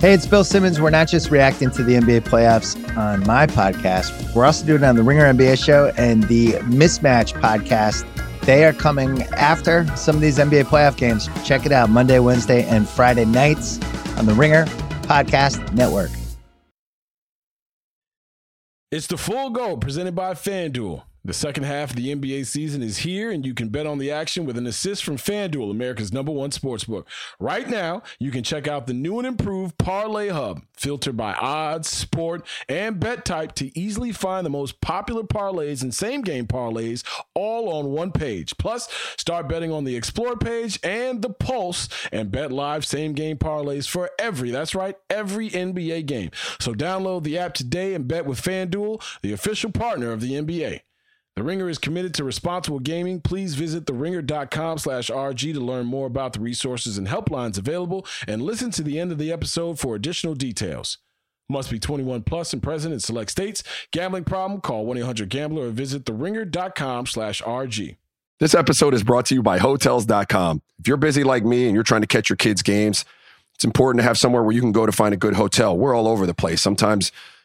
Hey, it's Bill Simmons. We're not just reacting to the NBA playoffs on my podcast, we're also doing it on the Ringer NBA show and the Mismatch podcast. They are coming after some of these NBA playoff games. Check it out Monday, Wednesday, and Friday nights on the Ringer Podcast Network. It's the full go presented by FanDuel. The second half of the NBA season is here, and you can bet on the action with an assist from FanDuel, America's number one sportsbook. Right now, you can check out the new and improved Parlay Hub, filtered by odds, sport, and bet type to easily find the most popular parlays and same game parlays all on one page. Plus, start betting on the Explore page and the Pulse and bet live same game parlays for every, that's right, every NBA game. So download the app today and bet with FanDuel, the official partner of the NBA. The Ringer is committed to responsible gaming. Please visit theringer.com slash RG to learn more about the resources and helplines available and listen to the end of the episode for additional details. Must be 21 plus and present in select states. Gambling problem? Call 1-800-GAMBLER or visit theringer.com slash RG. This episode is brought to you by Hotels.com. If you're busy like me and you're trying to catch your kids' games, it's important to have somewhere where you can go to find a good hotel. We're all over the place. Sometimes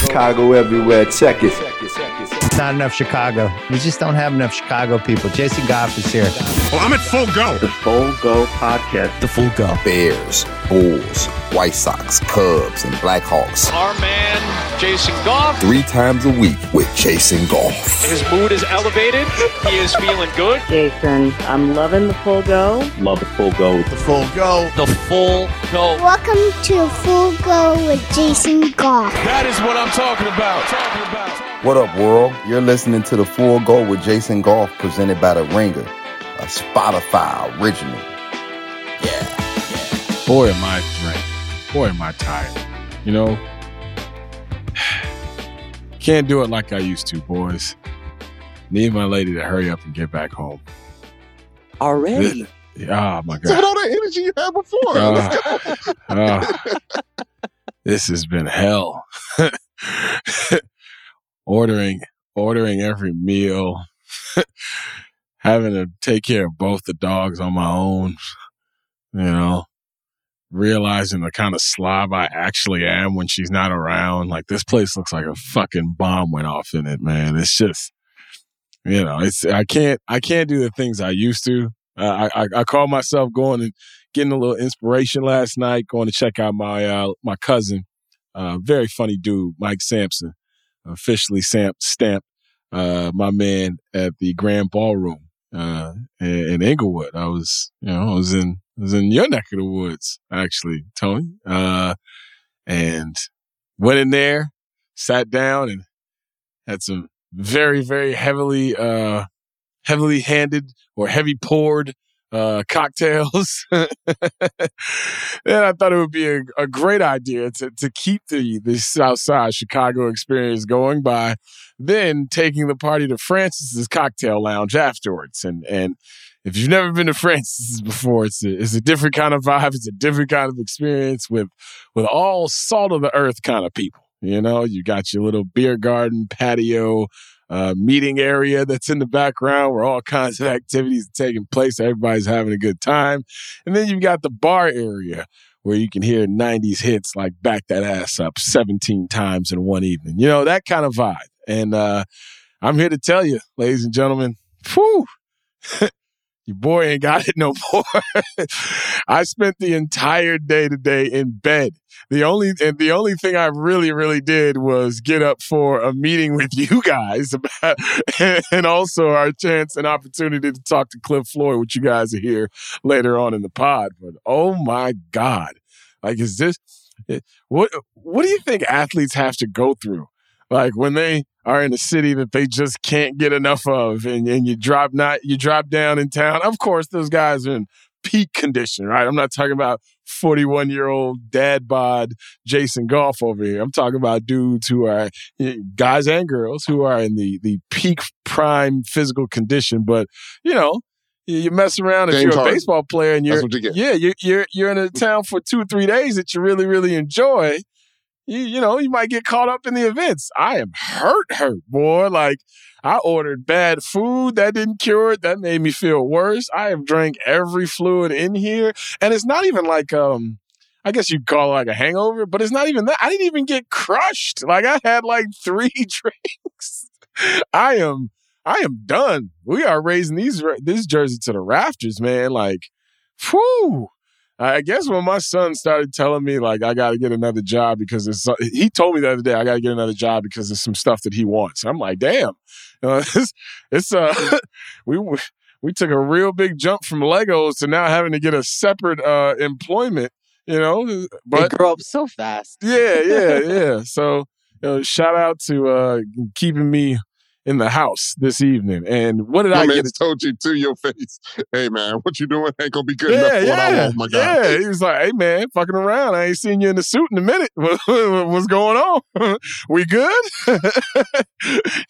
Chicago everywhere. Check it. It's not enough Chicago. We just don't have enough Chicago people. Jason Goff is here. Well, I'm at full go. The Full Go Podcast. The full go. Bears, Bulls, White Sox, Cubs, and Blackhawks. Our man, Jason Goff. Three times a week with Jason Goff. His mood is elevated. He is feeling good. Jason, I'm loving the full go. Love the Full Go. The full go. The full go. Welcome to Full Go with Jason Goff. That is what I'm talking about. Talking about. What up, world? You're listening to the Full Go with Jason Goff, presented by The Ringer, a Spotify original. Yeah. Boy, am I drained. Boy, am I tired. You know, can't do it like I used to, boys. Need my lady to hurry up and get back home. Already? Oh my So with god. all that energy you had before. let's go. Ah. this has been hell. ordering, ordering every meal, having to take care of both the dogs on my own. You know, realizing the kind of slob I actually am when she's not around. Like this place looks like a fucking bomb went off in it, man. It's just, you know, it's I can't I can't do the things I used to. Uh, I, I I call myself going and getting a little inspiration last night, going to check out my uh, my cousin, uh, very funny dude, Mike Sampson, officially Sam stamped uh, my man at the Grand Ballroom uh, in, Englewood. I was, you know, I was in I was in your neck of the woods actually, Tony, uh, and went in there, sat down, and had some very very heavily uh, heavily handed or heavy poured uh, cocktails. and I thought it would be a, a great idea to, to keep the, the South Side Chicago experience going by then taking the party to Francis's cocktail lounge afterwards. And, and if you've never been to Francis's before, it's a, it's a different kind of vibe. It's a different kind of experience with, with all salt of the earth kind of people. You know, you got your little beer garden patio, uh, meeting area that's in the background where all kinds of activities are taking place. Everybody's having a good time. And then you've got the bar area where you can hear 90s hits like Back That Ass Up 17 times in one evening. You know, that kind of vibe. And uh, I'm here to tell you, ladies and gentlemen, whew, your boy ain't got it no more. I spent the entire day today in bed. The only and the only thing I really really did was get up for a meeting with you guys about, and also our chance and opportunity to talk to Cliff Floyd, which you guys are here later on in the pod. But oh my god, like is this eh, what what do you think athletes have to go through? Like when they are in a city that they just can't get enough of, and, and you drop not you drop down in town. Of course, those guys are in peak condition, right? I'm not talking about 41 year old dad bod Jason Goff over here. I'm talking about dudes who are eh, guys and girls who are in the the peak prime physical condition, but you know. You mess around if you're a baseball player and you're you yeah you're, you're you're in a town for two or three days that you really really enjoy. You you know you might get caught up in the events. I am hurt hurt boy like I ordered bad food that didn't cure it. That made me feel worse. I have drank every fluid in here, and it's not even like um. I guess you'd call it like a hangover, but it's not even that. I didn't even get crushed. Like I had like three drinks. I am, I am done. We are raising these this jersey to the rafters, man. Like, whew. I guess when my son started telling me like I got to get another job because it's, he told me the other day I got to get another job because there's some stuff that he wants. I'm like, damn, you know, it's, it's uh, we we took a real big jump from Legos to now having to get a separate uh employment. You know, They but grow up so fast. yeah, yeah, yeah. So you know, shout out to uh keeping me in the house this evening. And what did My I man get? told you to your face, hey man, what you doing ain't gonna be good enough Yeah, for what I yeah, want, my guy. yeah. He was like, "Hey, man, fucking around. I ain't seen you in the suit in a minute. What's going on? we good?"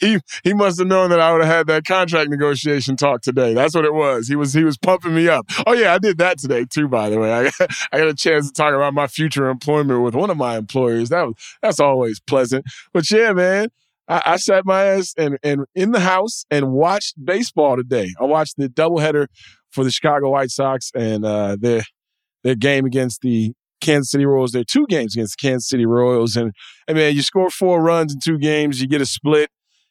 he he must have known that I would have had that contract negotiation talk today. That's what it was. He was he was pumping me up. Oh yeah, I did that today too. By the way, I got, I got a chance to talk about my future employment with one of my employers. That was that's always pleasant. But yeah, man. I, I sat my ass and, and in the house and watched baseball today. I watched the doubleheader for the Chicago White Sox and uh, their their game against the Kansas City Royals. Their two games against the Kansas City Royals, and I mean, you score four runs in two games, you get a split.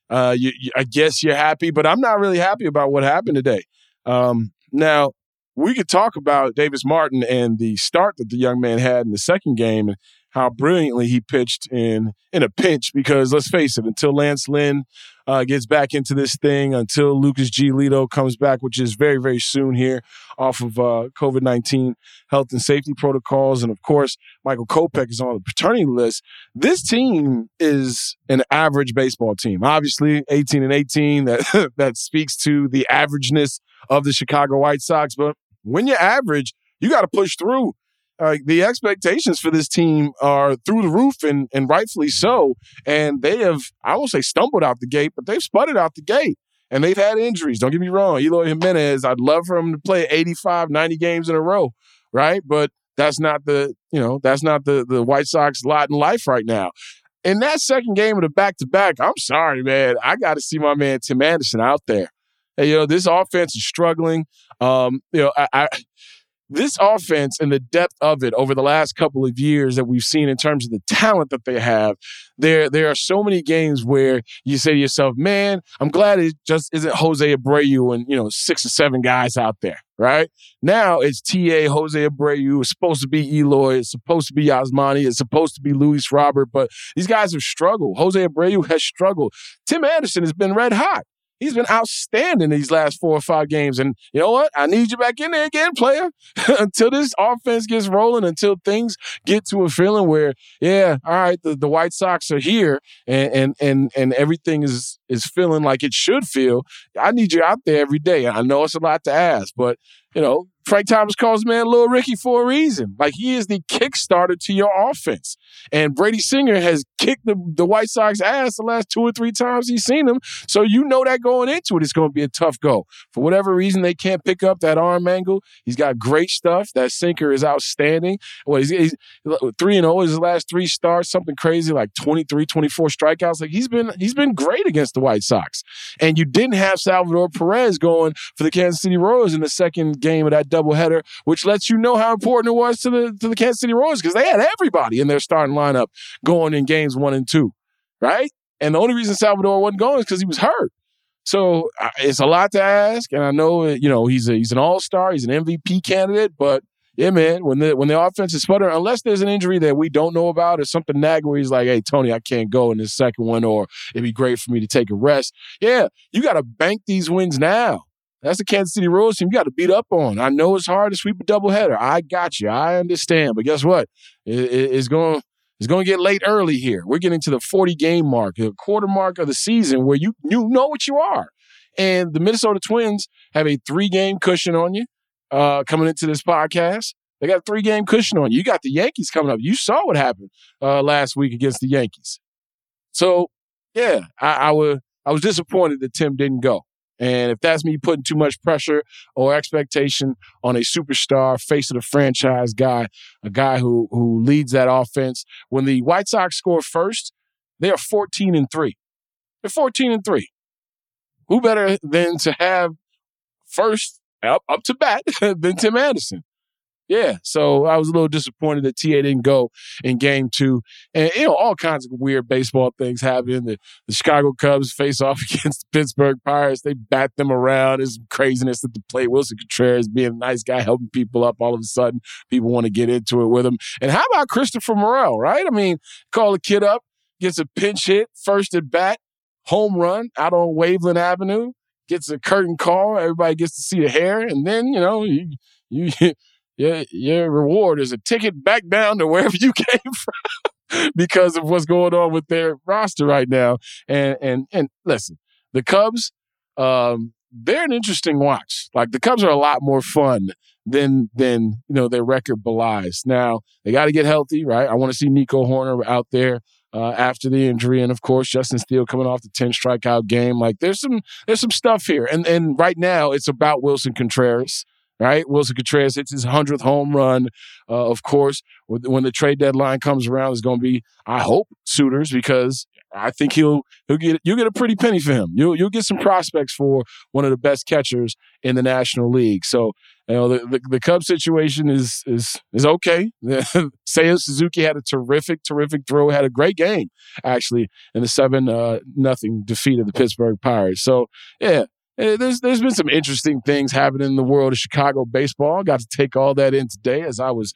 Uh, you, you, I guess you're happy, but I'm not really happy about what happened today. Um, now we could talk about Davis Martin and the start that the young man had in the second game and how brilliantly he pitched in in a pinch. Because let's face it, until Lance Lynn uh, gets back into this thing, until Lucas Giolito comes back, which is very very soon here off of uh, COVID nineteen health and safety protocols, and of course Michael Kopech is on the paternity list. This team is an average baseball team. Obviously, eighteen and eighteen that that speaks to the averageness of the Chicago White Sox, but when you're average, you got to push through. Uh, the expectations for this team are through the roof, and and rightfully so. And they have, I won't say stumbled out the gate, but they've sputtered out the gate. And they've had injuries. Don't get me wrong. Eloy Jimenez, I'd love for him to play 85, 90 games in a row, right? But that's not the, you know, that's not the the White Sox lot in life right now. In that second game of the back to back, I'm sorry, man. I got to see my man Tim Anderson out there. Hey, you know, this offense is struggling. Um, you know, I, I this offense and the depth of it over the last couple of years that we've seen in terms of the talent that they have, there there are so many games where you say to yourself, "Man, I'm glad it just isn't Jose Abreu and you know six or seven guys out there." Right now, it's Ta Jose Abreu. It's supposed to be Eloy. It's supposed to be Yasmani. It's supposed to be Luis Robert. But these guys have struggled. Jose Abreu has struggled. Tim Anderson has been red hot. He's been outstanding these last four or five games. And you know what? I need you back in there again, player. until this offense gets rolling, until things get to a feeling where, yeah, all right, the, the White Sox are here and and and and everything is is feeling like it should feel. I need you out there every day. I know it's a lot to ask, but you know, Frank Thomas calls man Lil Ricky for a reason. Like he is the kickstarter to your offense. And Brady Singer has kicked the, the White Sox ass the last two or three times he's seen them. So you know that going into it, it's going to be a tough go. For whatever reason, they can't pick up that arm angle. He's got great stuff. That sinker is outstanding. Well, he's, he's 3 and 0 his last three starts, something crazy like 23, 24 strikeouts. Like he's been he's been great against the White Sox. And you didn't have Salvador Perez going for the Kansas City Royals in the second game of that doubleheader, which lets you know how important it was to the to the Kansas City Royals because they had everybody in their starting lineup going in games one and two, right? And the only reason Salvador wasn't going is because he was hurt. So it's a lot to ask, and I know you know he's a, he's an all star, he's an MVP candidate, but yeah, man, when the when the offense is sputtering, unless there's an injury that we don't know about or something nag where he's like, hey Tony, I can't go in this second one, or it'd be great for me to take a rest. Yeah, you got to bank these wins now. That's the Kansas City Royals team you got to beat up on. I know it's hard to sweep a doubleheader. I got you. I understand. But guess what? It, it, it's going it's going to get late early here. We're getting to the 40 game mark, the quarter mark of the season where you you know what you are. And the Minnesota Twins have a three game cushion on you uh, coming into this podcast. They got a three game cushion on you. You got the Yankees coming up. You saw what happened uh, last week against the Yankees. So yeah, I, I I was disappointed that Tim didn't go. And if that's me putting too much pressure or expectation on a superstar, face of the franchise guy, a guy who who leads that offense, when the White Sox score first, they are 14 and 3. They're 14 and 3. Who better than to have first up, up to bat than Tim Anderson? Yeah, so I was a little disappointed that TA didn't go in game two. And, you know, all kinds of weird baseball things happen. The, the Chicago Cubs face off against the Pittsburgh Pirates. They bat them around. There's craziness at the plate. Wilson Contreras being a nice guy, helping people up. All of a sudden, people want to get into it with him. And how about Christopher Morel, right? I mean, call a kid up, gets a pinch hit, first at bat, home run out on Waveland Avenue, gets a curtain call. Everybody gets to see the hair. And then, you know, you, you your, your reward is a ticket back down to wherever you came from because of what's going on with their roster right now. And and and listen, the Cubs, um, they're an interesting watch. Like the Cubs are a lot more fun than than you know their record belies. Now they got to get healthy, right? I want to see Nico Hoerner out there. Uh, after the injury, and of course Justin Steele coming off the ten strikeout game, like there's some there's some stuff here, and and right now it's about Wilson Contreras right? Wilson Contreras hits his 100th home run. Uh, of course, when the trade deadline comes around, it's going to be, I hope, suitors because I think he'll he'll get you'll get a pretty penny for him. You'll you'll get some prospects for one of the best catchers in the National League. So you know the the, the Cubs situation is is is okay. Seiya Suzuki had a terrific terrific throw, had a great game actually in the seven uh, nothing defeat of the Pittsburgh Pirates. So yeah, Uh, there's there's been some interesting things happening in the world of Chicago baseball. Got to take all that in today as I was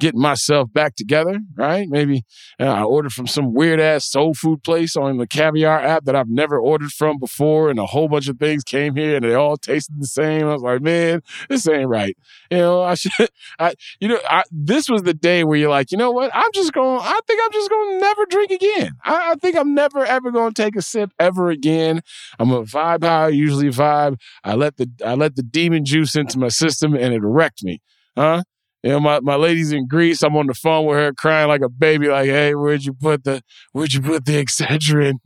getting myself back together, right? Maybe uh, I ordered from some weird ass soul food place on the Caviar app that I've never ordered from before, and a whole bunch of things came here and they all tasted the same. I was like, man, this ain't right. You know, I should, I, you know, I, this was the day where you're like, you know what? I'm just going, I think I'm just going to never drink again. I, I think I'm never, ever going to take a sip ever again. I'm a vibe how I usually vibe. I let the, I let the demon juice into my system and it wrecked me. Huh? You know, my, my lady's in Greece. I'm on the phone with her crying like a baby, like, hey, where'd you put the where'd you put the Excedrin?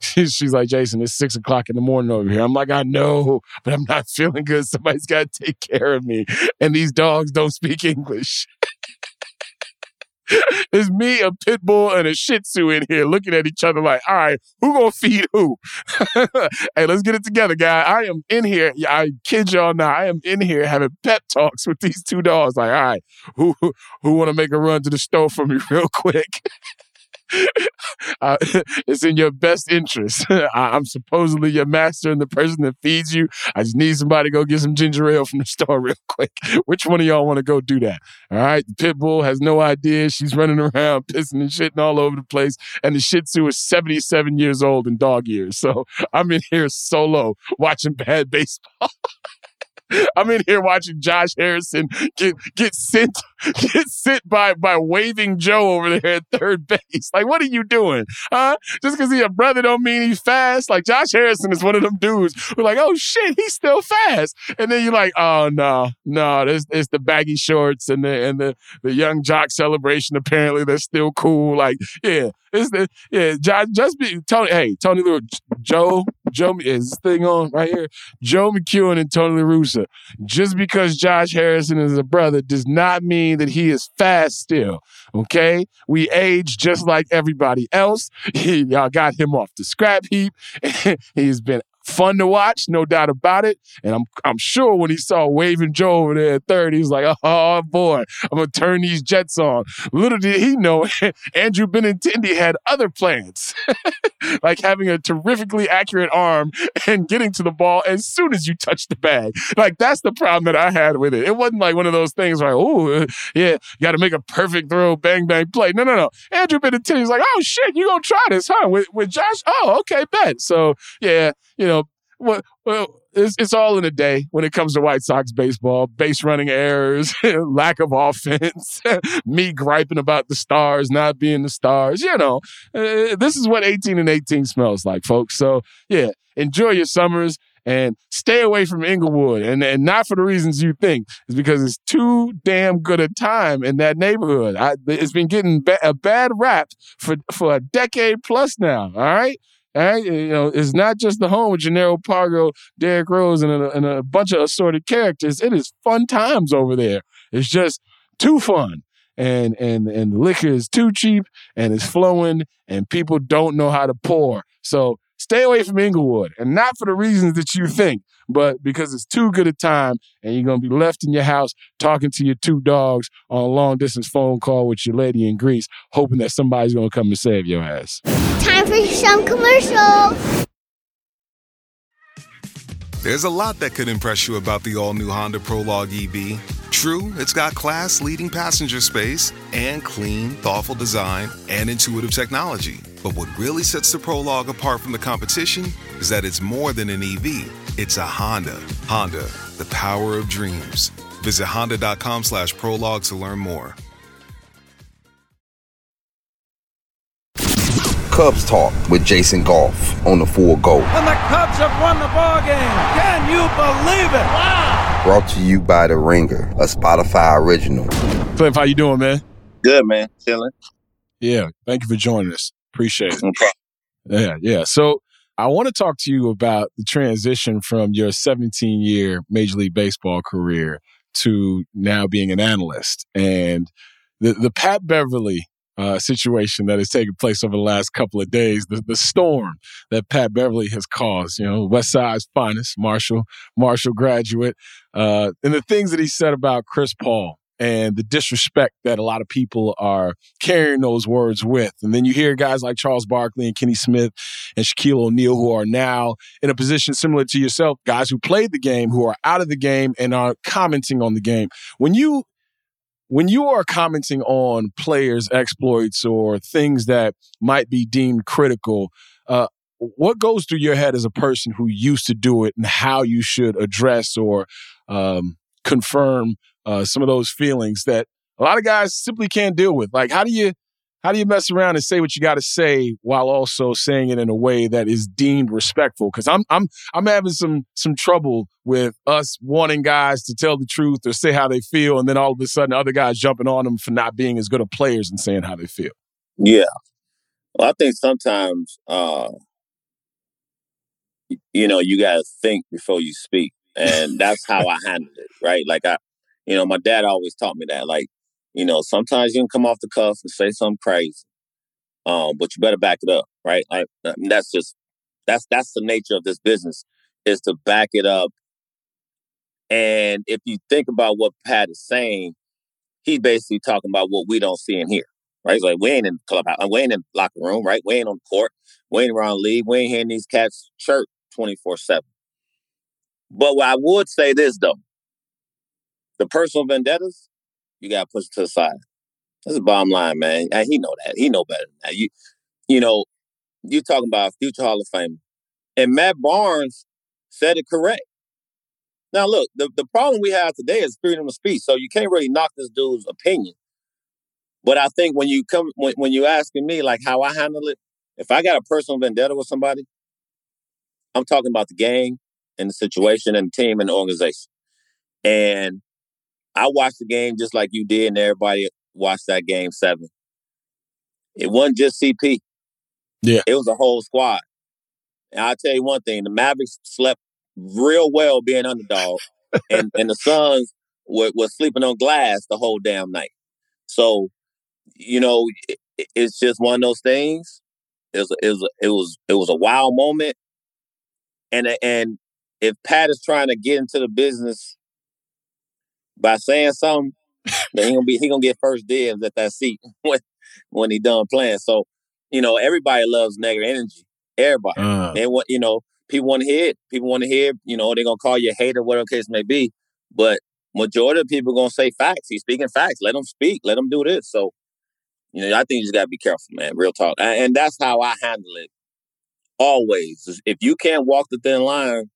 She's like, Jason, it's six o'clock in the morning over here. I'm like, I know, but I'm not feeling good. Somebody's got to take care of me. And these dogs don't speak English. it's me, a pit bull, and a shih tzu in here looking at each other like, all right, who gonna feed who? hey, let's get it together, guy. I am in here. I kid y'all now. I am in here having pep talks with these two dogs. Like, all right, who who want to make a run to the stove for me real quick? Uh, it's in your best interest. I, am supposedly your master and the person that feeds you. I just need somebody to go get some ginger ale from the store real quick. Which one of y'all want to go do that? All right. The pit bull has no idea. She's running around pissing and shitting all over the place. And the shih tzu is 77 years old in dog years. So I'm in here solo watching bad baseball. I'm in here watching Josh Harrison get get sent get sent by by waving Joe over there at third base. Like, what are you doing? Huh? Just because he's a brother don't mean he's fast. Like Josh Harrison is one of them dudes who like, oh shit, he's still fast. And then you're like, oh no, no, it's, it's the baggy shorts and the and the the young jock celebration. Apparently, they're still cool. Like, yeah, it's the yeah, Josh, just be Tony. Hey, Tony Little, Joe, Joe is this thing on right here. Joe McEwing and Tony La Russa. Just because Josh Harrison is a brother does not mean that he is fast still. Okay, we age just like everybody else. y'all got him off the scrap heap. He's been fun to watch, no doubt about it. And I'm I'm sure when he saw waving Joe over there at third, he was like, oh boy, I'm gonna turn these Jets on. Little did he know Andrew Benintendi had other plans, like having a terrifically accurate arm and getting to the ball as soon as you touch the bag. Like that's the problem that I had with it. It wasn't like one of those things where, oh yeah, you got to make a perfect throw, bang bang play. No no no. Andrew Benintendi's like, oh shit, you gonna try this, huh? With with Josh? Oh okay, bet. So yeah, you know well, well it's, it's all in a day when it comes to White Sox baseball. Base running errors, lack of offense, me griping about the stars not being the stars. You know, uh, this is what 18 and 18 smells like, folks. So, yeah, enjoy your summers and stay away from Englewood. And, and not for the reasons you think. It's because it's too damn good a time in that neighborhood. I, it's been getting ba- a bad rap for, for a decade plus now. All right. Right, you know, it's not just the home with Jannero Pargo, Derrick Rose, and a, and a bunch of assorted characters. It is fun times over there. It's just too fun and and and liquor is too cheap and it's flowing and people don't know how to pour. So stay away from Englewood and not for the reasons that you think, but because it's too good a time and you're gonna be left in your house talking to your two dogs on a long distance phone call with your lady in Greece, hoping that somebody's gonna come and save your ass. Time for some commercials. There's a lot that could impress you about the all new Honda Prologue EV. True, it's got class leading passenger space and clean, thoughtful design and intuitive technology. But what really sets the Prologue apart from the competition is that it's more than an EV, it's a Honda. Honda, the power of dreams. Visit honda.com slash prologue to learn more. Cubs Talk with Jason Goff on the Full Go. And the Cubs have won the ball game. Can you believe it? Wow. Brought to you by The Ringer, a Spotify original. Cliff, how you doing, man? Good, man. Chilling. Yeah, thank you for joining us. Appreciate it. Yeah, yeah. So I want to talk to you about the transition from your 17 year Major League Baseball career to now being an analyst and the, the Pat Beverley uh, situation that has taken place over the last couple of days, the, the storm that Pat Beverley has caused, you know, West Side's finest, Marshall, Marshall graduate, uh, and the things that he said about Chris Paul and the disrespect that a lot of people are carrying those words with. And then you hear guys like Charles Barkley and Kenny Smith and Shaquille O'Neal who are now in a position similar to yourself, guys who played the game, who are out of the game and are commenting on the game. When you when you are commenting on players' exploits or things that might be deemed critical, uh, what goes through your head as a person who used to do it and how you should address or um, confirm uh, some of those feelings that a lot of guys simply can't deal with? Like, how do you how do you mess around and say what you got to say while also saying it in a way that is deemed respectful? Because I'm I'm I'm having some some trouble with us wanting guys to tell the truth or say how they feel, and then all of a sudden other guys jumping on them for not being as good of players and saying how they feel. Yeah, well, I think sometimes uh, you know you got to think before you speak, and that's how I handle it. Right, like I, you know, my dad always taught me that. Like you know, sometimes you can come off the cuff and say something crazy, um, but you better back it up, right? Like I mean, that's just that's that's the nature of this business is to back it up. And if you think about what Pat is saying, he's basically talking about what we don't see in here, right? It's like we ain't in clubhouse, we ain't in locker room, right? We ain't on court, we ain't around league, we ain't hearing these cats chirp twenty four seven. But what I would say this though, the personal vendettas, you got to push to the side. That's the bottom line, man. And he know that. He know better than that. You, you know, you talking about a future Hall of Famer, and Matt Barnes said it correct. Now, look, the, the problem we have today is freedom of speech, so you can't really knock this dude's opinion. But I think when you come, when, when you're asking me like how I handle it, if I got a personal vendetta with somebody, I'm talking about the game and the situation and the team and the organization. And I watched the game just like you did, and everybody watched that game seven. It wasn't just CP. Yeah. It was a whole squad. And I'll tell you one thing, the Mavericks slept real well being underdog. and and the Suns were, were sleeping on glass the whole damn night. So, you know, it, it's just one of those things. It was it was it was it was a wild moment. And and if Pat is trying to get into the business by saying something, then he gonna be he gonna get first dibs at that seat when when he done playing. So, you know, everybody loves negative energy. Everybody. Uh. And what you know, people want to hear it. People want to hear, you know, they're gonna call you a hater, whatever case may be. But majority of people gonna say facts. He's speaking facts. Let him speak. Let him do this. So, you know, I think you just gotta be careful, man. Real talk. And that's how I handle it. Always. If you can't walk the thin line,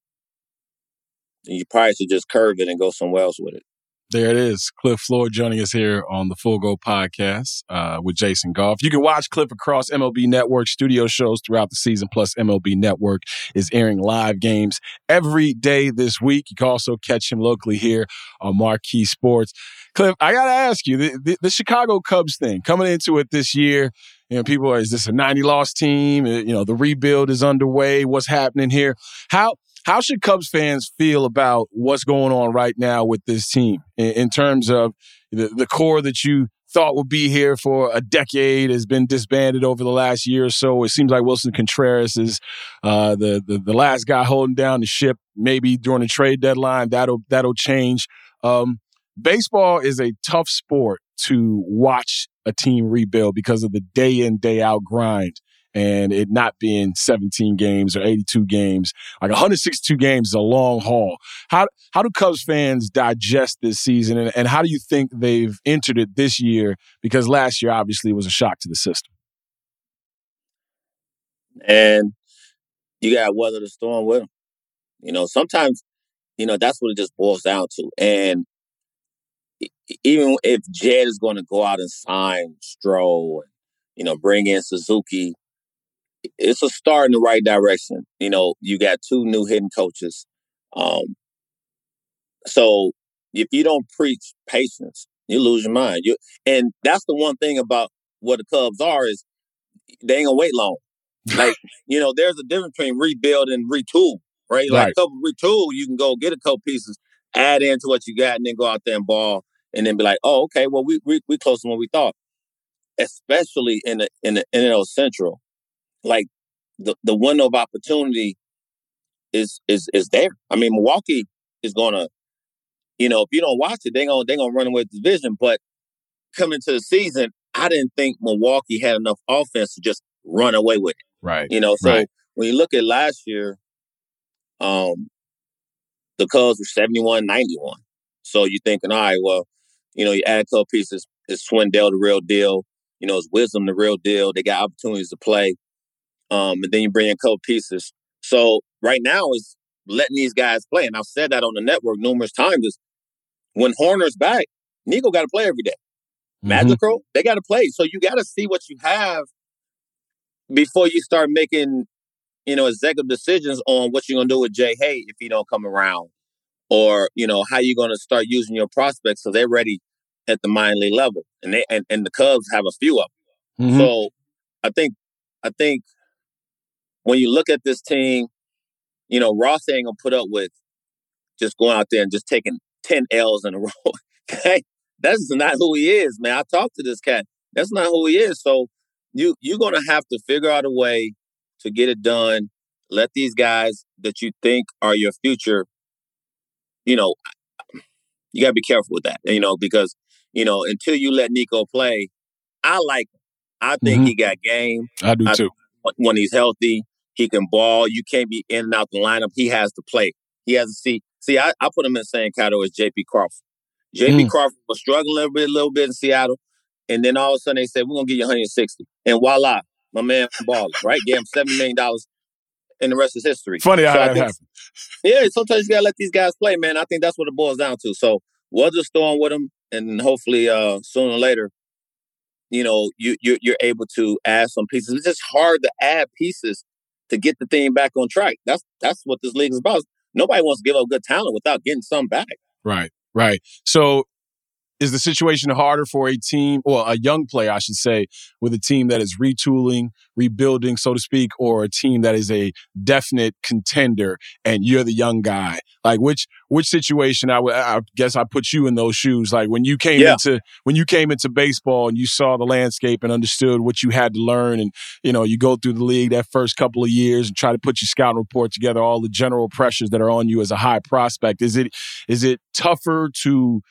you probably should just curve it and go somewhere else with it. There it is. Cliff Floyd joining us here on the Full Go podcast uh, with Jason Goff. You can watch Cliff across MLB Network studio shows throughout the season, plus MLB Network is airing live games every day this week. You can also catch him locally here on Marquee Sports. Cliff, I got to ask you the, the, the, Chicago Cubs thing coming into it this year. You know, people are, is this a 90 loss team? You know, the rebuild is underway. What's happening here? How how should Cubs fans feel about what's going on right now with this team in, in terms of the, the core that you thought would be here for a decade has been disbanded over the last year or so. It seems like Wilson Contreras is uh, the, the, the last guy holding down the ship. Maybe during the trade deadline, that'll that'll change. Um, baseball is a tough sport to watch a team rebuild because of the day in day out grind and it not being 17 games or 82 games. Like 162 games is a long haul. How how do Cubs fans digest this season, and, and how do you think they've entered it this year? Because last year obviously was a shock to the system. And you got to weather the storm with them. You know, sometimes, you know, that's what it just boils down to. And even if Jed is going to go out and sign Stroh, you know, bring in Suzuki, it's a start in the right direction. You know, you got two new hitting coaches. Um, so if you don't preach patience, you lose your mind. You and that's the one thing about what the Cubs are is they ain't gonna wait long. Like you know, there's a difference between rebuild and retool, right? Like right. a couple retool, you can go get a couple pieces, add into what you got, and then go out there and ball, and then be like, oh, okay, well we we we close to what we thought. Especially in the in the NL Central, like the the window of opportunity is is is there. I mean, Milwaukee is gonna, you know, if you don't watch it, they're gonna they're gonna run away with the division. But coming to the season, I didn't think Milwaukee had enough offense to just run away with it. Right. You know, so right. when you look at last year, um, the Cubs were 71 91. So you're thinking, all right, well, you know, you add a couple pieces. Is Schwindel the real deal? You know, is Wisdom the real deal? They got opportunities to play um, and then you bring in a couple pieces. So right now is letting these guys play, and I've said that on the network numerous times. Is when Hoerner's back, Nico got to play every day. Mm-hmm. Madrigal, they got to play. So you got to see what you have before you start making, you know, executive decisions on what you're gonna do with Jay Hay if he don't come around, or you know how you're gonna start using your prospects so they're ready at the minor league level, and they and, and the Cubs have a few of them. Mm-hmm. So I think I think when you look at this team, you know, Ross ain't gonna put up with just going out there and just taking 10 L's in a row. okay? That's not who he is, man. I talked to this cat. That's not who he is. So you you're gonna have to figure out a way to get it done. Let these guys that you think are your future, you know, you gotta be careful with that, you know, because, you know, until you let Nico play, I like him. I think mm-hmm. he got game. I do I, too. When he's healthy, he can ball. You can't be in and out the lineup. He has to play. He has to see. See, I, I put him in the same category as J.P. Crawford. J.P. Mm. Crawford was struggling a little bit, a little bit in Seattle, and then all of a sudden they said we're gonna give you 160, and voila, my man balled. Right, gave him seven million dollars, and the rest is history. Funny so how that happened. Yeah, sometimes you gotta let these guys play, man. I think that's what it boils down to. So weather storm with him, and hopefully uh, sooner or later you know, you, you you're able to add some pieces. It's just hard to add pieces to get the thing back on track. That's that's what this league is about. Nobody wants to give up good talent without getting some back. Right, right. So is the situation harder for a team or a young player, I should say, with a team that is retooling, rebuilding, so to speak, or a team that is a definite contender and you're the young guy? Like which which situation I would I guess I put you in those shoes. Like when you came yeah. into when you came into baseball and you saw the landscape and understood what you had to learn and you know, you go through the league that first couple of years and try to put your scouting report together, all the general pressures that are on you as a high prospect. Is it is it tougher to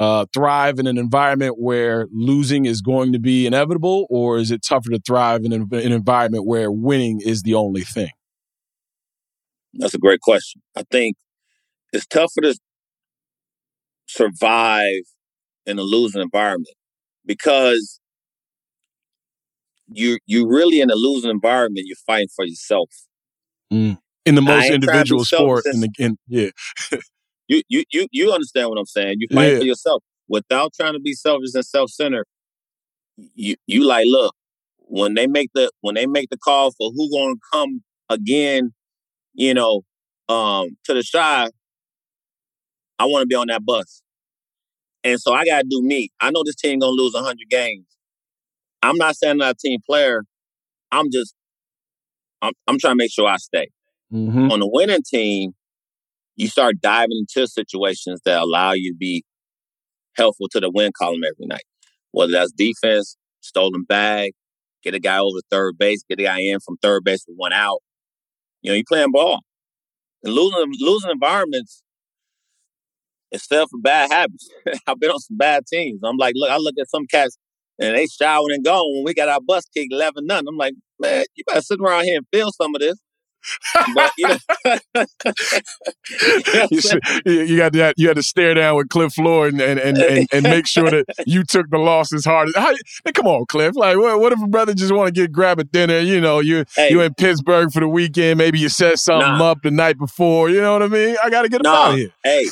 uh, thrive in an environment where losing is going to be inevitable, or is it tougher to thrive in an, an environment where winning is the only thing? That's a great question. I think it's tougher to survive in a losing environment because you you really in a losing environment. You're fighting for yourself. Mm. In the most individual sport, in the in, yeah. You you you you understand what I'm saying? You fight Yeah. for yourself without trying to be selfish and self-centered. You you like look when they make the when they make the call for who gonna come again, you know, um, to the shy. I want to be on that bus, and so I gotta do me. I know this team gonna lose hundred games. I'm not saying I'm a team player. I'm just I'm I'm trying to make sure I stay Mm-hmm. on the winning team, you start diving into situations that allow you to be helpful to the win column every night. Whether that's defense, stolen bag, get a guy over third base, get a guy in from third base with one out. You know, you playing ball. And losing losing environments is still for bad habits. I've been on some bad teams. I'm like, look, I look at some cats and they showering and gone when we got our bus kicked 11 nothing. I'm like, man, you better sit around here and feel some of this. But you know, you, see- you- got that. You had to stare down with Cliff Floyd and and, and, and, and make sure that you took the loss as hard. How, come on, Cliff. Like, what, what if a brother just want to get grab a dinner? You know, you Hey. you in Pittsburgh for the weekend. Maybe you set something Nah. up the night before. You know what I mean? I got to get him Nah, out of here. hey,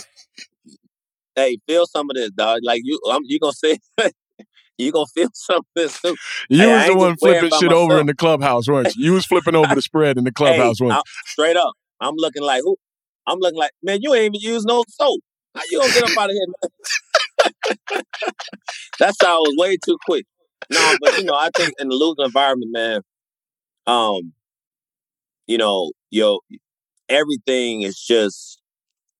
hey, feel some of this, dog. Like you, I'm, you gonna say, you gonna feel some of this too. You Hey, was the one flipping shit over in the clubhouse, weren't you? You was flipping over the spread in the clubhouse, hey, weren't straight up, I'm looking like who? I'm looking like, man, you ain't even use no soap. How you gonna get up out of here? man? that sound was way too quick. No, but you know, I think in the losing environment, man, um, you know, yo, everything is just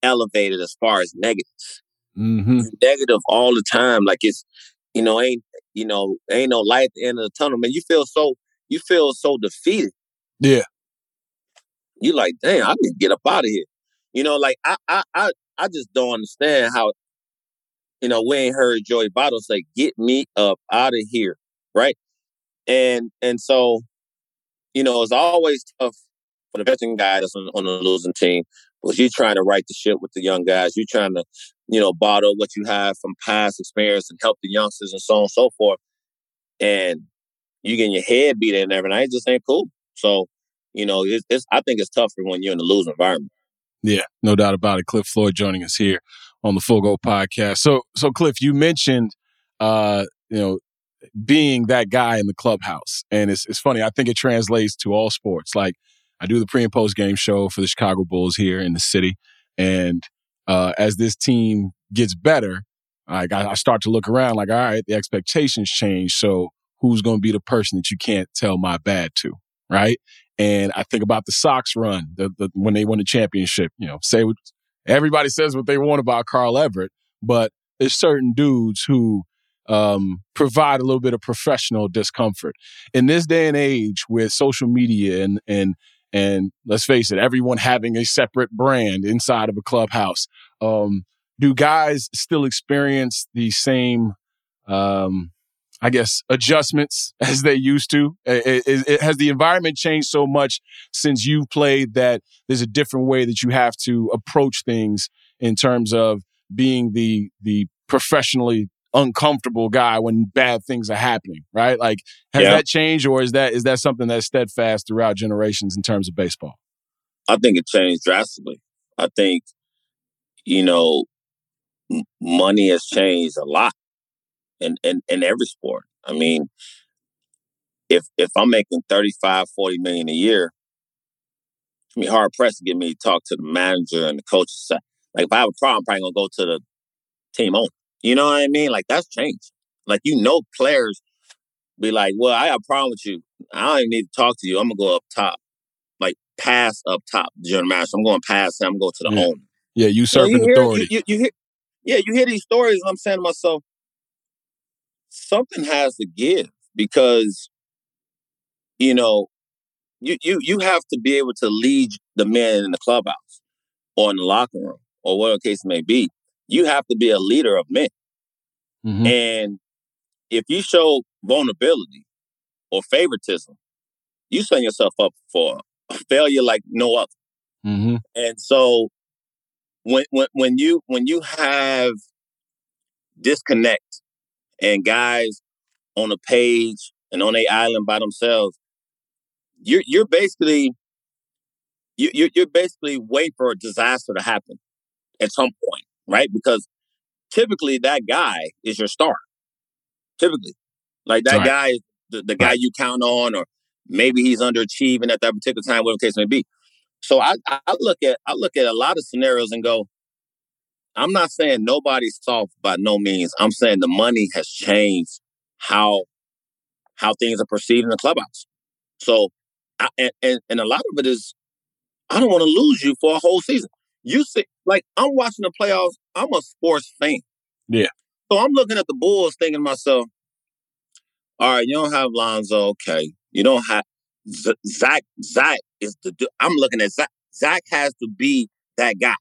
elevated as far as negatives. Mm-hmm. negative all the time. Like it's, you know, ain't you know, ain't no light at the end of the tunnel. Man, you feel so you feel so defeated. Yeah. You like, damn, I need to get up out of here. You know, like I I I, I just don't understand how, you know, we ain't heard Joey Votto say, get me up out of here. Right. And and so, you know, it's always tough for the veteran guy that's on, on the losing team. Was you're trying to right the ship with the young guys? You're trying to, you know, bottle what you have from past experience and help the youngsters and so on and so forth. And you getting your head beat in every night, it just ain't cool. So, you know, it's, it's I think it's tougher when you're in a losing environment. Yeah, no doubt about it. Cliff Floyd joining us here on the Full Go podcast. So, so Cliff, you mentioned, uh, you know, being that guy in the clubhouse, and it's it's funny. I think it translates to all sports. Like I do the pre and post game show for the Chicago Bulls here in the city, and uh, as this team gets better, like I, I start to look around, like all right, the expectations change. So who's going to be the person that you can't tell my bad to, right? And I think about the Sox run, the, the when they won the championship. You know, say what everybody says what they want about Carl Everett, but there's certain dudes who um, provide a little bit of professional discomfort in this day and age with social media and and and let's face it, everyone having a separate brand inside of a clubhouse. Um, do guys still experience the same? Um, I guess adjustments as they used to. It, it, it- has the environment changed so much since you've played that there's a different way that you have to approach things in terms of being the the professionally uncomfortable guy when bad things are happening, right? Like, has Yeah. that changed, or is that is that something that's steadfast throughout generations in terms of baseball? I think it changed drastically. I think, you know, m- money has changed a lot in, in, in every sport. I mean, if if I'm making 35, 40 million a year, I mean, hard pressed to get me to talk to the manager and the coach. Like, if I have a problem, I'm probably gonna go to the team owner. You know what I mean? Like, that's changed. Like, you know, players be like, well, I have a problem with you. I don't even need to talk to you. I'm gonna go up top, like pass up top, the general manager. I'm going past him. I'm going to the Yeah. owner. Yeah, You know, you hear, authority. You, you, hear, yeah, you hear these stories. And I'm saying to myself, something has to give because, you know, you you you have to be able to lead the men in the clubhouse or in the locker room or whatever the case may be. You have to be a leader of men. Mhm. And if you show vulnerability or favoritism, you set yourself up for a failure like no other. Mm-hmm. And so when when when you when you have disconnect and guys on a page and on a island by themselves, you're you're basically you you're, you're basically waiting for a disaster to happen. at some point, right? Because typically that guy is your star. Typically, like that Right. guy is the, the guy you count on, or maybe he's underachieving at that particular time, whatever the case may be. So I, I I look at I look at a lot of scenarios and go, I'm not saying nobody's soft by no means. I'm saying the money has changed how how things are perceived in the clubhouse. So, I, and, and and a lot of it is, I don't want to lose you for a whole season. You see, like I'm watching the playoffs. I'm a sports fan. Yeah. So I'm looking at the Bulls, thinking to myself, all right, you don't have Lonzo, okay. You don't have Z- Zach. Zach is the. du- I'm looking at Zach. Zach has to be that guy.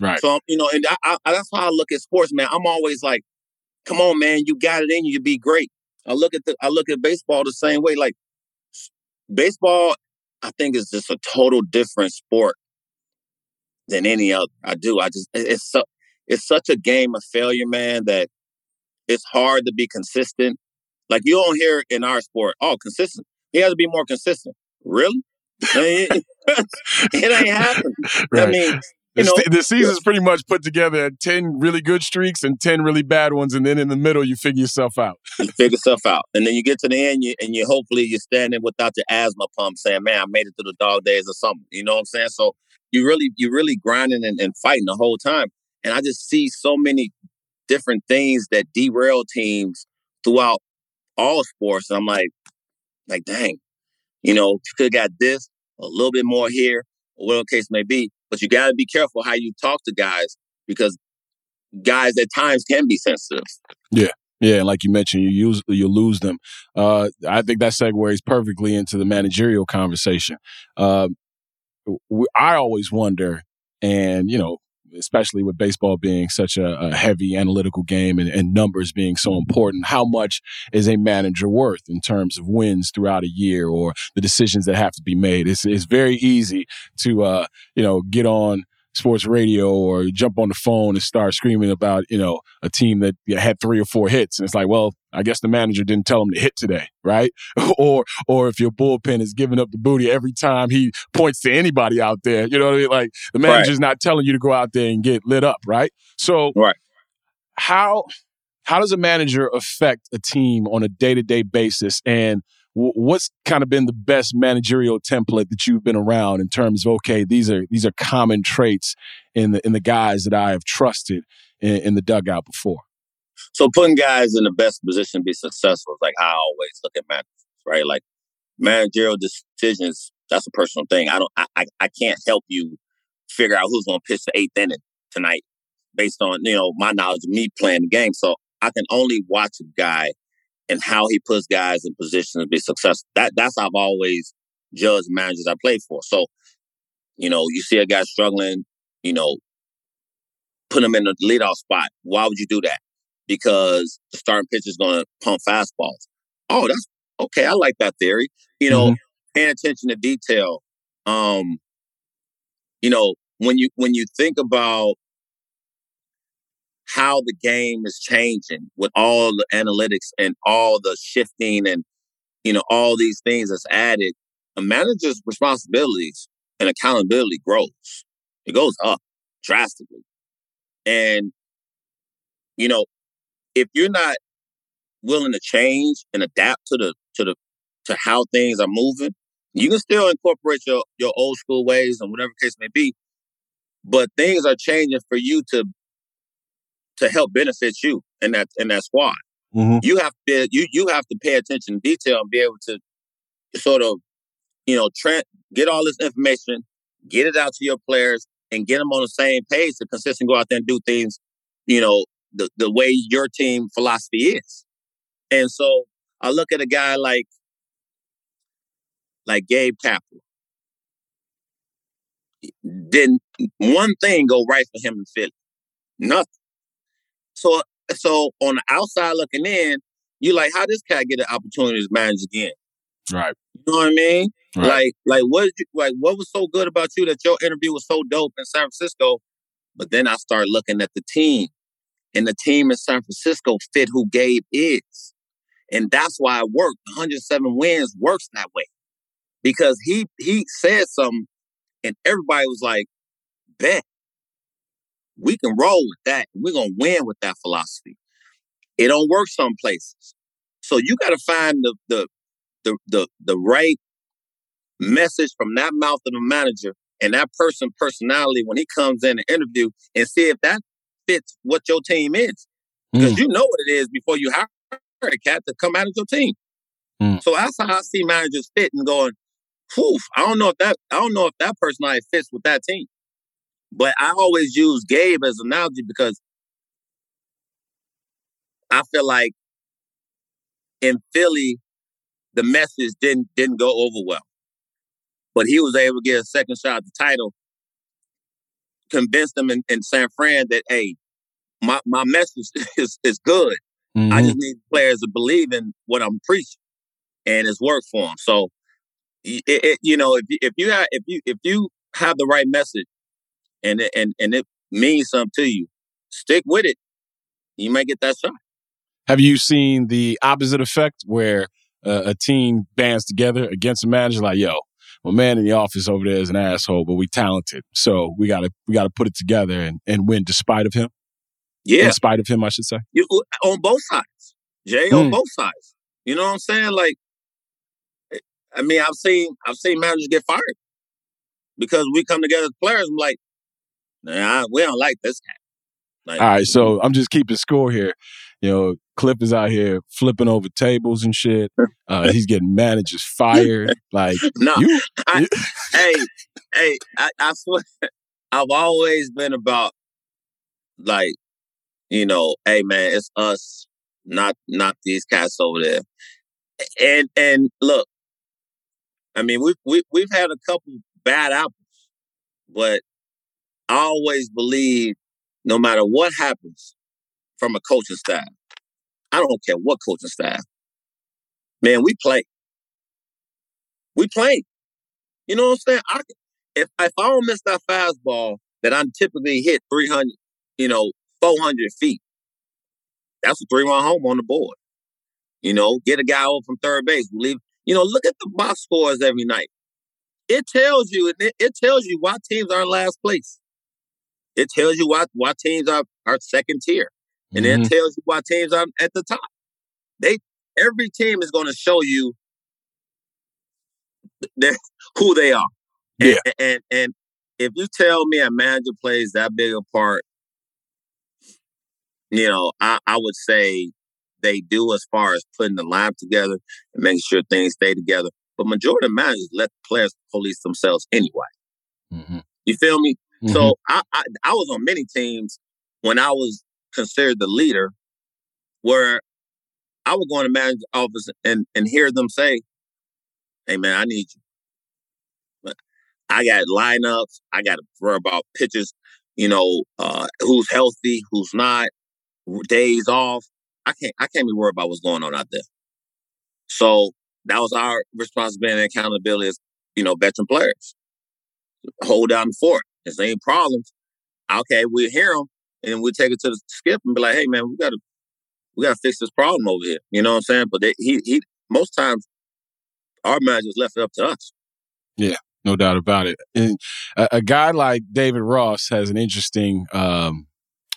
Right. So you know, and I, I, that's how I look at sports, man. I'm always like, come on, man, you got it in you to be great. I look at the, I look at baseball the same way. Like baseball, I think is just a total different sport than any other. I do. I just, it's so, it's such a game of failure, man. That it's hard to be consistent. Like you don't hear in our sport, oh, consistent. He has to be more consistent. Really? it ain't happening. I Right. mean, The, you know, the season's pretty much put together at 10 really good streaks and 10 really bad ones. And then in the middle, you figure yourself out. you figure stuff out, and then you get to the end, you, and you hopefully you're standing without your asthma pump, saying, "Man, I made it through the dog days or something." You know what I'm saying? So you really, you really grinding and, and fighting the whole time. And I just see so many different things that derail teams throughout all sports. And I'm like, like, dang, you know, could got this a little bit more here, or whatever case may be. But you got to be careful how you talk to guys because guys at times can be sensitive. Yeah. Yeah, like you mentioned, you use you lose them. Uh, I think that segues perfectly into the managerial conversation. Uh, I always wonder, and you know, especially with baseball being such a, a heavy analytical game and, and numbers being so important, how much is a manager worth in terms of wins throughout a year or the decisions that have to be made? It's it's very easy to uh, you know get on sports radio or jump on the phone and start screaming about you know a team that had three or four hits. And it's like well i guess the manager didn't tell him to hit today right? Or or if your bullpen is giving up the booty every time he points to anybody out there you know what i mean? Like the manager's not telling you to go out there and get lit up right? So right. how how does a manager affect a team on a day-to-day basis? And what's kind of been the best managerial template that you've been around in terms of okay these are these are common traits in the in the guys that I have trusted in, in the dugout before So putting guys in the best position to be successful is like how I always look at managers, right? Like managerial decisions, that's a personal thing. I don't I I, I can't help you figure out who's gonna pitch the eighth inning tonight based on, you know, my knowledge of me playing the game. So I can only watch a guy and how he puts guys in position to be successful. That that's how I've always judged managers I played for. So, you know, you see a guy struggling, you know, put him in the leadoff spot. Why would you do that? Because the starting pitcher is going to pump fastballs. Oh, that's okay. I like that theory. You know, paying attention to detail. Um, you know, when you when you think about how the game is changing with all the analytics and all the shifting and you know all these things that's added, a manager's responsibilities and accountability grows. It goes up drastically. And you know, if you're not willing to change and adapt to the to the to how things are moving, you can still incorporate your your old school ways and whatever case may be. But things are changing for you to to help benefit you in that in that squad. Mm-hmm. You have to you you have to pay attention to detail and be able to sort of you know tra- get all this information, get it out to your players, and get them on the same page to consistently go out there and do things, you know, the the way your team philosophy is. And so I look at a guy like like Gabe Kapler. Didn't one thing go right for him in Philly? Nothing. So so on the outside looking in, you like how this cat get an opportunity to manage again. right You know what I mean? Right. Like, like what? You, like, what was so good about you that your interview was so dope in San Francisco? But then I started looking at the team, and the team in San Francisco fit who Gabe is, and that's why it worked. 107 wins works that way because he he said something, and everybody was like, "Bet." We can roll with that. We're gonna win with that philosophy. It don't work some places. So you gotta find the the the the, the right message from that mouth of the manager and that person personality when he comes in an interview and see if that fits what your team is. Because Mm. you know what it is before you hire a cat to come out of your team. Mm. So that's how I see managers fit and going, Whew, I don't know if that I don't know if that personality fits with that team. But I always use Gabe as an analogy because I feel like in Philly, the message didn't didn't go over well. But he was able to get a second shot at the title, convince them in, in San Fran that hey, my, my message is, is good. I Mhm. just need players to believe in what I'm preaching, and it's worked for them. So, it, it, you know, if you, if you have if you if you have the right message, and it, and and it means something to you, stick with it. You might get that shot. Have you seen the opposite effect where uh, a team bands together against a manager like, yo, my man in the office over there is an asshole, but we talented. So we gotta we gotta put it together and, and win despite of him. Yeah, In spite of him, I should say. you on both sides, Jay, on Mm. both sides. You know what I'm saying? Like, eh, I mean, I've seen I've seen managers get fired because we come together as players. I'm like, nah, we don't like this guy. Like, All right, so I'm just keeping score here. You know, Cliff is out here flipping over tables and shit. Uh, he's getting managers fired. Like no, you, I, hey, hey, I, I swear, I've always been about like, you know, hey man, it's us, not not these cats over there. And and look, I mean, we've we, we've had a couple bad apples, but I always believe, no matter what happens from a coaching staff, I don't care what coaching staff, man, we play. We play. You know what I'm saying? I, if if I don't miss that fastball that I'm typically hit 300, you know, 400 feet, that's a three-run home on the board. You know, get a guy over from third base. Leave. You know, look at the box scores every night. It tells you. It, it tells you why teams are in last place. It tells you why why teams are are second tier, and Mhm. it tells you why teams are at the top. They every team is going to show you their, who they are. And, Yeah. and and if you tell me a manager plays that big a part, you know, I, I would say they do as far as putting the line together and making sure things stay together. But majority of managers let the players police themselves anyway. Mhm. You feel me? Mhm. So I, I I was on many teams when I was considered the leader, where I would go in the manager's office and and hear them say, "Hey man, I need you. But I got lineups. I got to worry about pitchers. You know, uh, who's healthy, who's not, days off. I can't I can't be worried about what's going on out there. So that was our responsibility and accountability as you know veteran players. Hold down the fort. There ain't problems, okay, we hear them and we take it to the skip and be like, hey man, we gotta we gotta fix this problem over here. You know what I'm saying? But they, he he most times our managers left it up to us. Yeah, no doubt about it. And a, a guy like David Ross has an interesting, um,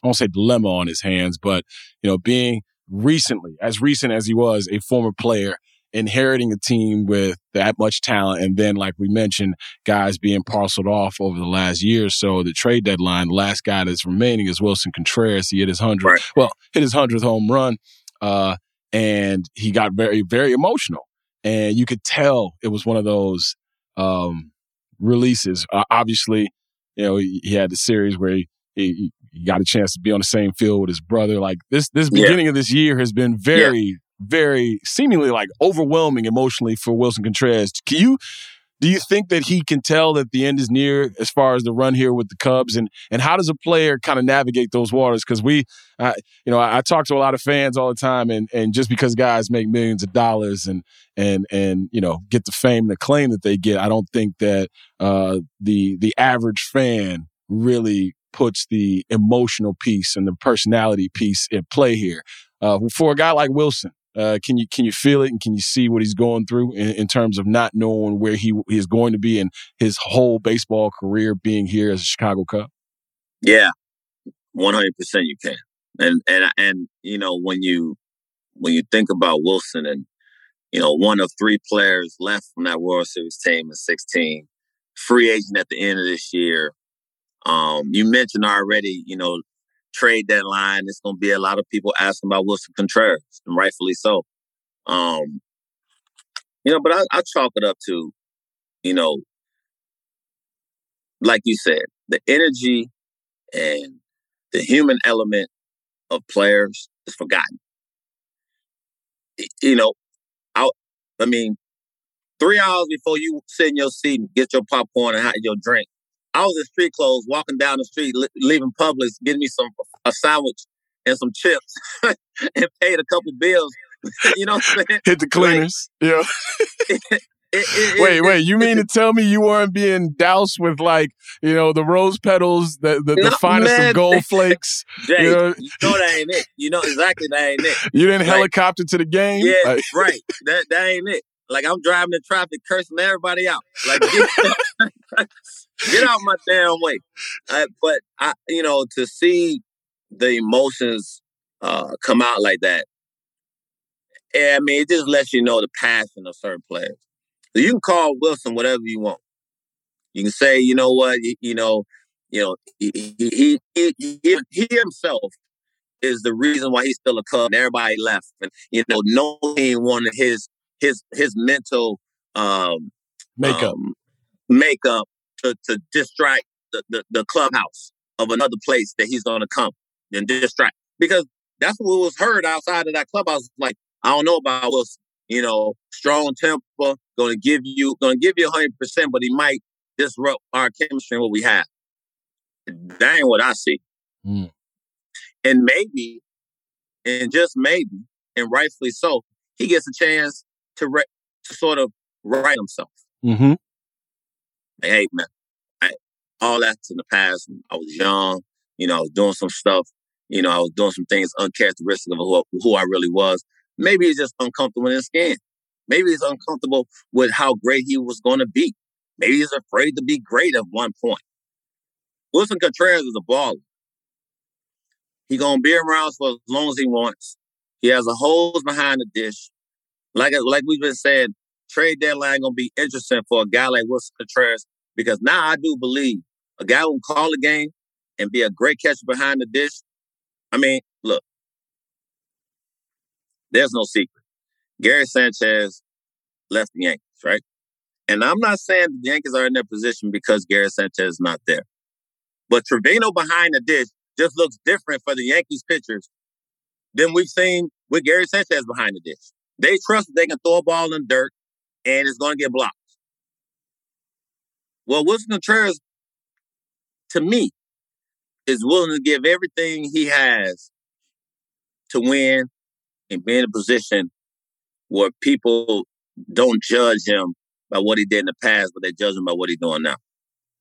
I won't say dilemma on his hands, but you know, being recently, as recent as he was, a former player, inheriting a team with that much talent, and then, like we mentioned, guys being parceled off over the last year or so. The trade deadline, the last guy that's remaining is Wilson Contreras. He hit his hundred, well, hit his hundredth home run, uh, and he got very, very emotional. And you could tell it was one of those um, releases. Uh, obviously, you know, he, he had the series where he, he, he got a chance to be on the same field with his brother. Like this, this Yeah. beginning of this year has been very, very seemingly like overwhelming emotionally for Wilson Contreras. Can you? Do you think that he can tell that the end is near as far as the run here with the Cubs, and and how does a player kind of navigate those waters? Because we, you know, I, I talk to a lot of fans all the time, and and just because guys make millions of dollars and and and you know get the fame and the claim that they get, I don't think that uh, the the average fan really puts the emotional piece and the personality piece in play here. Uh, for a guy like Wilson, uh, can you can you feel it and can you see what he's going through in, in terms of not knowing where he, he is going to be and his whole baseball career being here as a Chicago Cub? Yeah. One hundred percent, you can. And and and you know when you when you think about Wilson and you know one of three players left from that World Series team in sixteen, free agent at the end of this year. Um, you mentioned already, you know, trade deadline. It's going to be a lot of people asking about Wilson Contreras, and rightfully so. Um, you know, but I, I chalk it up to, you know, like you said, the energy and the human element of players is forgotten. You know, I, I mean, three hours before you sit in your seat and get your popcorn and your drink, I was in street clothes, walking down the street, li- leaving Publix, getting me some a sandwich and some chips, and paid a couple bills. you know what I'm saying? Hit the cleaners. Like, yeah. It, it, wait, it, wait! You mean to tell me you weren't being doused with like you know the rose petals, the the, the finest man, of gold flakes? Jay, you know? you know that ain't it. You know exactly that ain't it. You didn't like, helicopter to the game. Yeah, like, right. That that ain't it. Like I'm driving in traffic, cursing everybody out. Like get, out my damn way. Uh, but I, you know, to see the emotions uh, come out like that, I mean, it just lets you know the passion of certain players. So you can call Wilson whatever you want. You can say, you know what, you, you know, you know, he, he, he, he, he himself is the reason why he's still a Cub and everybody left. And you know, no team wanted his his his mental um makeup um, makeup to, to distract the, the, the clubhouse of another place that he's gonna come and distract. Because that's what was heard outside of that clubhouse. Like, I don't know about Wilson. You know, strong temper, gonna give you gonna give you hundred percent, but he might disrupt our chemistry and what we have. That ain't what I see. Mm. And maybe, and just maybe, and rightfully so, he gets a chance to re- to sort of right himself. Mm-hmm. Like, hey man, I, all that's in the past. I was young, you know, I was doing some stuff. You know, I was doing some things uncharacteristic of who, who I really was. Maybe he's just uncomfortable in his skin. Maybe he's uncomfortable with how great he was going to be. Maybe he's afraid to be great at one point. Wilson Contreras is a baller. He gonna be around for as long as he wants. He has a hose behind the dish. Like like we've been saying, trade deadline gonna be interesting for a guy like Wilson Contreras because now I do believe a guy who can call a game and be a great catcher behind the dish. I mean, look, there's no secret. Gary Sanchez left the Yankees, right? And I'm not saying the Yankees are in their position because Gary Sanchez is not there. But Trevino behind the dish just looks different for the Yankees pitchers than we've seen with Gary Sanchez behind the dish. They trust they can throw a ball in the dirt and it's going to get blocked. Well, Wilson Contreras, to me, is willing to give everything he has to win and be in a position where people don't judge him by what he did in the past, but they judge him by what he's doing now.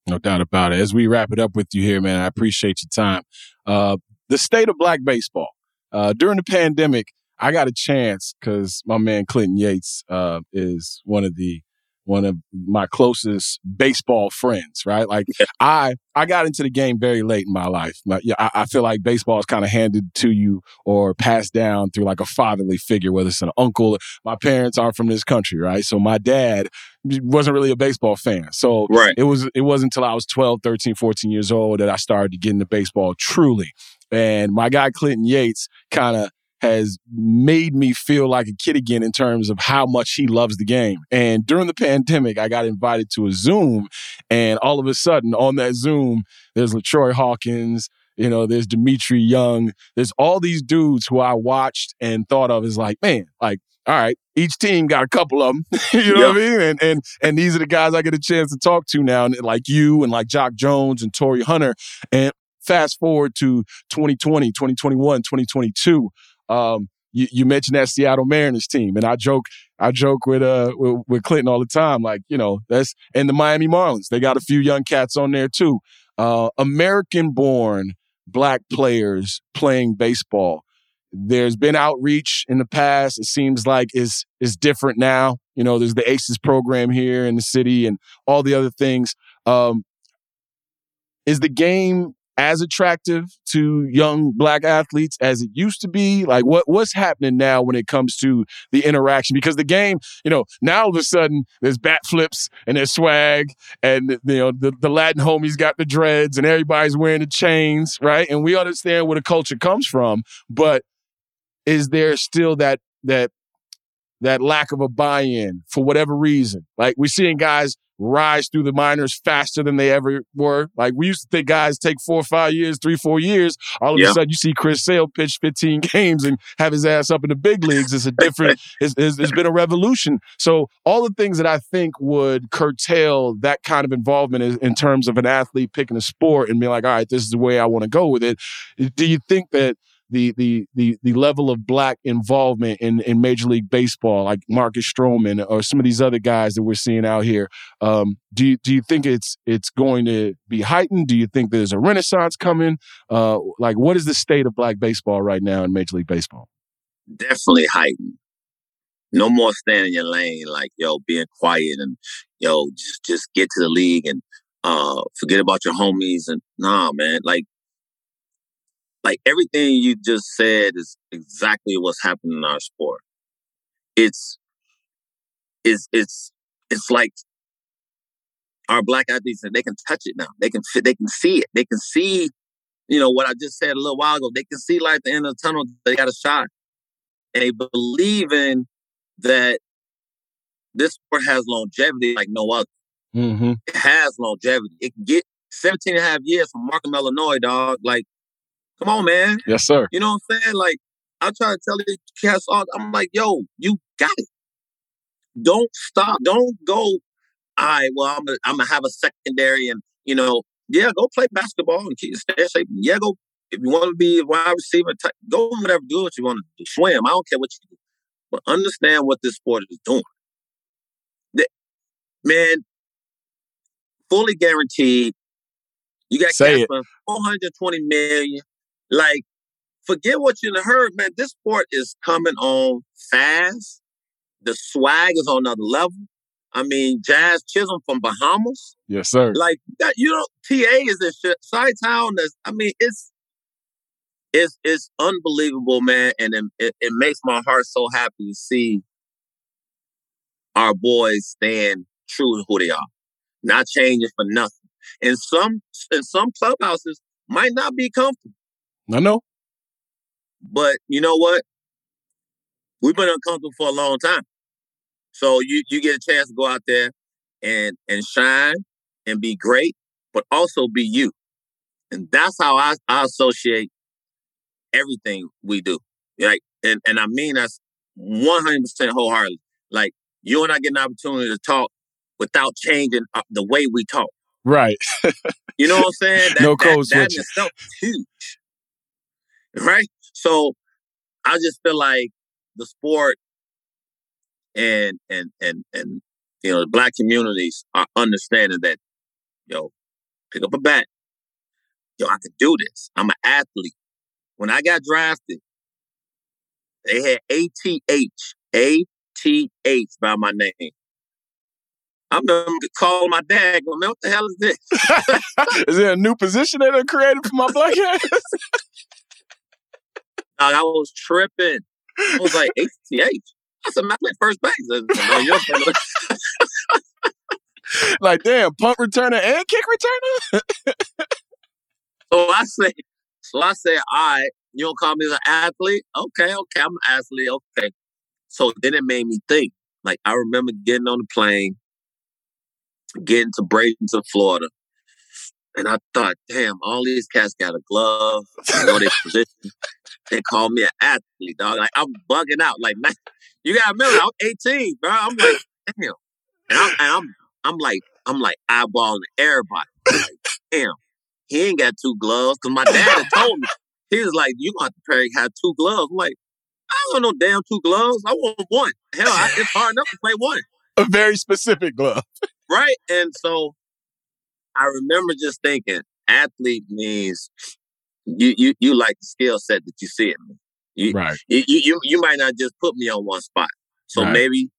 No doubt about it. As we wrap it up with you here, man, I appreciate your time. Uh, the state of black baseball. Uh, during the pandemic, I got a chance because my man Clinton Yates uh, is one of the one of my closest baseball friends, right? Like I, I got into the game very late in my life. Yeah, I, I, feel like baseball is kind of handed to you or passed down through like a fatherly figure, whether it's an uncle. My parents aren't from this country, right? So my dad wasn't really a baseball fan. So right. it was, it wasn't until I was 12, 13, 14 years old that I started to get into baseball truly. And my guy Clinton Yates kind of has made me feel like a kid again in terms of how much he loves the game. And during the pandemic, I got invited to a Zoom, and all of a sudden on that Zoom, there's LaTroy Hawkins. You know, there's Dmitri Young. There's all these dudes who I watched and thought of as like, man, like, all right, each team got a couple of them. you know yep. what I mean? And and and these are the guys I get a chance to talk to now, and like you and like Jacque Jones and Torii Hunter. And fast forward to 2020, 2021, 2022 um, you, you, mentioned that Seattle Mariners team, and I joke, I joke with uh with, with, Clinton all the time, like you know that's and the Miami Marlins. They got a few young cats on there too. Uh, American-born black players playing baseball. There's been outreach in the past. It seems like is is different now. You know, there's the ACES program here in the city and all the other things. Um, is the game as attractive to young black athletes as it used to be? Like what what's happening now when it comes to the interaction? Because the game, you know, now all of a sudden there's bat flips and there's swag and you know the, the Latin homies got the dreads and everybody's wearing the chains, right? And we understand where the culture comes from, but is there still that that that lack of a buy-in for whatever reason? Like we're seeing guys rise through the minors faster than they ever were. Like we used to think guys take four or five years, three, four years. All of Yeah. a sudden you see Chris Sale pitch 15 games and have his ass up in the big leagues. It's a different, it's, it's, it's been a revolution. So all the things that I think would curtail that kind of involvement is, in terms of an athlete picking a sport and being like, all right, this is the way I want to go with it. Do you think that the the the the level of black involvement in in Major League Baseball, like Marcus Stroman or some of these other guys that we're seeing out here, um, do you do you think it's it's going to be heightened? Do you think there's a renaissance coming? Uh, like, what is the state of black baseball right now in Major League Baseball? definitely heightened. No more standing in your lane, like yo, being quiet and yo, just just get to the league and uh forget about your homies and nah, man. Like, like everything you just said is exactly what's happening in our sport. It's it's it's it's like our black athletes they can touch it now. They can fit. They can see it. They can see. You know what I just said a little while ago. They can see light at the end of the tunnel. They got a shot and they believe in that this sport has longevity like no other. Mm-hmm. It has longevity. It can get 17 and a half years from Markham, Illinois, dog. Like, come on, man. Yes, sir. You know what I'm saying? Like, I try to tell these cats all, I'm like, yo, you got it. Don't stop. Don't go, all right, well, I'm gonna I'm gonna have a secondary and you know, yeah, go play basketball and keep stay safe. Yeah, go if you want to be a wide receiver, type, go whatever, do what you want to do. Swim. I don't care what you do. But understand what this sport is doing. The- man, fully guaranteed. You got Say it. for 420 million. Like, forget what you heard, man. This sport is coming on fast. The swag is on another level. I mean, Jazz Chisholm from Bahamas. Yes, sir. Like that, you know, TA is this shit. Side Town is I mean, it's it's it's unbelievable, man. And it, it, it makes my heart so happy to see our boys stand true to who they are. Not changing for nothing. And some in some clubhouses might not be comfortable. I know. But you know what? We've been uncomfortable for a long time. So you you get a chance to go out there and and shine and be great, but also be you. And that's how I, I associate everything we do. Like and, and I mean that's 100% wholeheartedly. Like you and I get an opportunity to talk without changing uh, the way we talk. Right. You know what I'm saying? No that, code that, that switching. itself is huge. Right? So I just feel like the sport and and and and you know the black communities are understanding that yo pick up a bat. Yo I can do this. I'm an athlete. When I got drafted they had ATH ATH by my name. I'm gonna call my dad going, man what the hell is this? Is there a new position that are created for my black ass? Dog, I was tripping I was like I said man I play first base I said, "No, you're playing- like, damn, punt returner and kick returner? So I say, so I say, all right, you don't call me an athlete? Okay, okay, I'm an athlete. Okay. So then it made me think. Like I remember getting on the plane, getting to Bradenton, Florida, and I thought, damn, all these cats got a glove, you know their position. They call me an athlete, dog. Like I'm bugging out. Like man, you gotta remember, I'm 18, bro. I'm like, damn, and I'm, and I'm, I'm like, I'm like eyeballing everybody. Like, damn he ain't got two gloves because my dad had told me he was like, "You gonna have to carry have two gloves." I'm like, I don't want no damn two gloves. I want one. Hell, I, it's hard enough to play one, A very specific glove. right? And so I remember just thinking, athlete means you you you like the skill set that you see in me. You, Right. you, you you might not just put me on one spot. So Right. maybe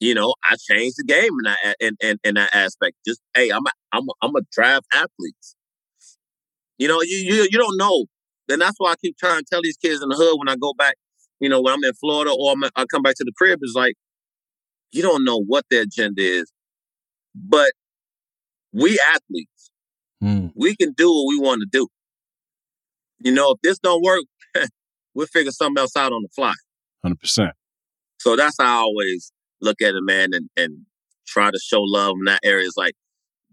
you know I change the game in that in, in, in that aspect. Just hey, I'm a, I'm a, I'm a draft athletes. You know, you you you don't know. And that's why I keep trying to tell these kids in the hood when I go back, you know, when I'm in Florida or I'm, I come back to the crib, is like, you don't know what their agenda is. But we athletes, Mm. we can do what we want to do. You know, if this don't work, we'll figure something else out on the fly. Hundred percent. So that's how I always look at it, man, and, and try to show love in that area. It's like,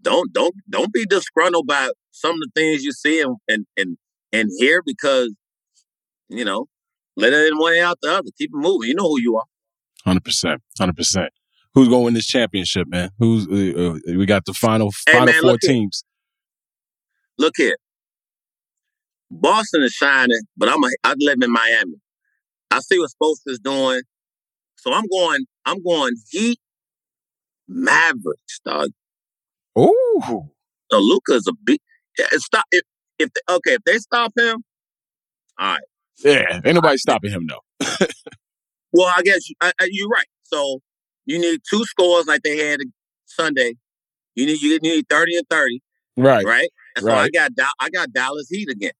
don't don't don't be disgruntled by some of the things you see and and and, and hear because, you know, let it in one out the other. Keep it moving. You know who you are. Hundred percent. Hundred percent. Who's going to win this championship, man? Who's uh, uh, we got the final Hey, final man, four look here. teams. Look here. Boston is shining, but I'm a, I live in Miami. I see what Spokes is doing. So I'm going, I'm going Heat Mavericks, dog. Ooh. So Luka's a big stop if if they, okay, if they stop him, all right. Yeah, ain't nobody stopping him though. Well, I guess I, I, you're right. So you need two scores like they had Sunday. You need you need thirty and thirty, Right. right? And so I got I got Dallas Heat again.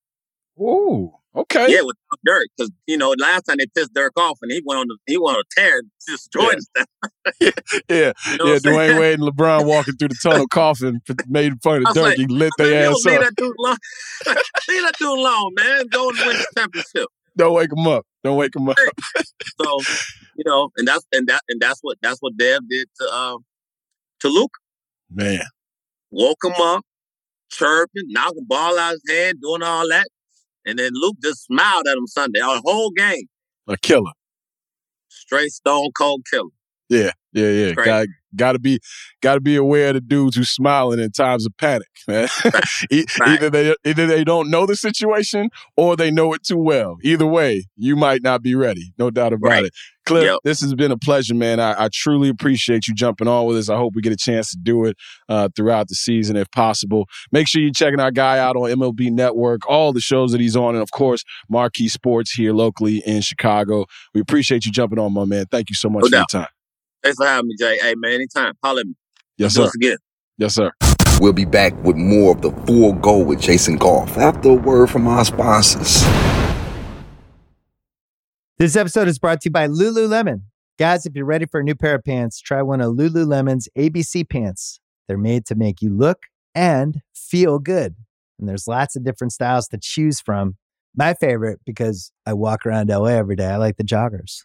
Ooh. Okay. Yeah, with Dirk because you know last time they pissed Dirk off and he went on the, he went on a tear, and destroyed us. Yeah. You know yeah. Dwyane Wade and LeBron walking through the tunnel coughing, made fun of Dirk. like- he lit I was like, their ass leave up. that dude alone. leave that dude alone, man. Go and win the championship. Don't wake him up. Don't wake him up. So you know, and that's and that and that's what that's what Dev did to um to Luke. Man. woke him up, chirping, knocking the ball out of his hand, doing all that. And then Luke just smiled at him Sunday, our whole game. A killer. Straight stone cold killer. Yeah, yeah, yeah. Great. Got to be got to be aware of the dudes who smiling in times of panic, man. Either they either they don't know the situation or they know it too well. Either way, you might not be ready. No doubt about Right. it. Cliff, Yep. this has been a pleasure, man. I, I truly appreciate you jumping on with us. I hope we get a chance to do it uh, throughout the season if possible. Make sure you're checking our guy out on MLB Network, all the shows that he's on, and of course, Marquee Sports here locally in Chicago. We appreciate you jumping on, my man. Thank you so much No for your time. Thanks for having me, Jay. Hey, man, anytime. Holler at me. Yes, Do sir. us again. Yes, sir. We'll be back with more of the full go with Jason Goff after a word from our sponsors. This episode is brought to you by Lululemon. Guys, if you're ready for a new pair of pants, try one of Lululemon's ABC pants. They're made to make you look and feel good. And there's lots of different styles to choose from. My favorite, because I walk around LA every day, I like the joggers.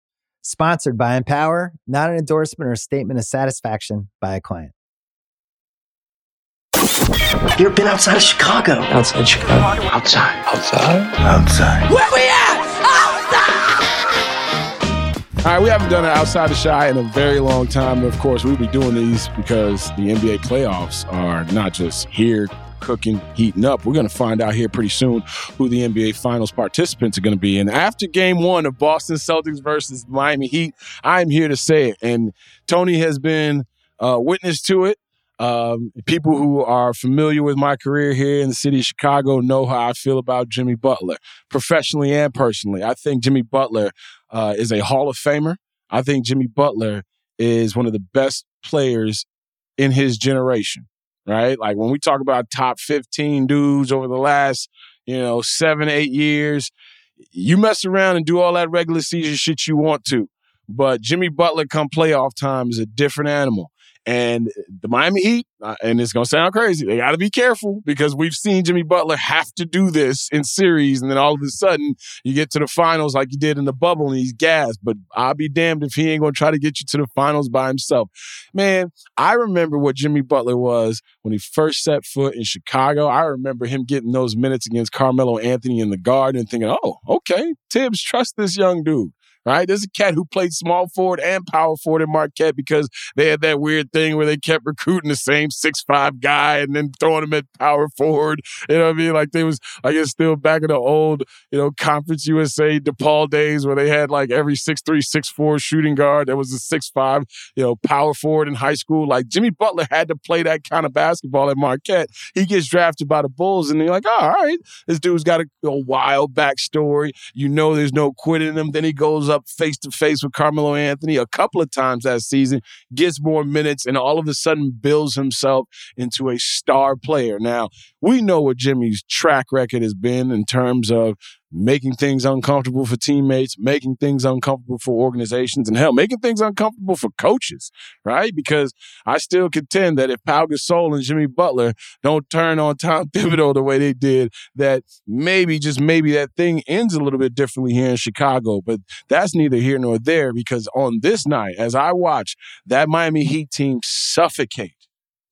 Sponsored by Empower, not an endorsement or statement of satisfaction by a client. You ever been outside of Chicago? Outside Chicago. Outside. Outside. Outside. Where we at? Outside! All right, we haven't done it outside the Chi in a very long time. Of course, we'll be doing these because the NBA playoffs are not just here cooking, heating up. We're going to find out here pretty soon who the NBA Finals participants are going to be. And after game one of Boston Celtics versus Miami Heat, I'm here to say it. And Tony has been uh, witness to it. Um, people who are familiar with my career here in the city of Chicago know how I feel about Jimmy Butler, professionally and personally. I think Jimmy Butler uh, is a Hall of Famer. I think Jimmy Butler is one of the best players in his generation, right? Like when we talk about top 15 dudes over the last, you know, seven, eight years, you mess around and do all that regular season shit you want to. But Jimmy Butler come playoff time is a different animal. And the Miami Heat, uh, and it's going to sound crazy, they got to be careful because we've seen Jimmy Butler have to do this in series. And then all of a sudden, you get to the finals like you did in the bubble and he's gassed. But I'll be damned if he ain't going to try to get you to the finals by himself. Man, I remember what Jimmy Butler was when he first set foot in Chicago. I remember him getting those minutes against Carmelo Anthony in the Garden and thinking, oh, okay, Thibs, trust this young dude right? There's a cat who played small forward and power forward in Marquette because they had that weird thing where they kept recruiting the same six five guy and then throwing him at power forward. You know what I mean? Like they was, I guess, still back in the old, you know, Conference USA DePaul days where they had like every six three, six four shooting guard. There was a six five, you know, power forward in high school. Like Jimmy Butler had to play that kind of basketball at Marquette. He gets drafted by the Bulls, and you're like, oh, all right, this dude's got a, a wild backstory. You know, there's no quitting him. Then he goes up face to face with Carmelo Anthony a couple of times that season, gets more minutes, and all of a sudden builds himself into a star player. Now, we know what Jimmy's track record has been in terms of making things uncomfortable for teammates, making things uncomfortable for organizations, and hell, making things uncomfortable for coaches, right? Because I still contend that if Pau Gasol and Jimmy Butler don't turn on Tom Thibodeau the way they did, that maybe, just maybe that thing ends a little bit differently here in Chicago. But that's neither here nor there because on this night, as I watch that Miami Heat team suffocate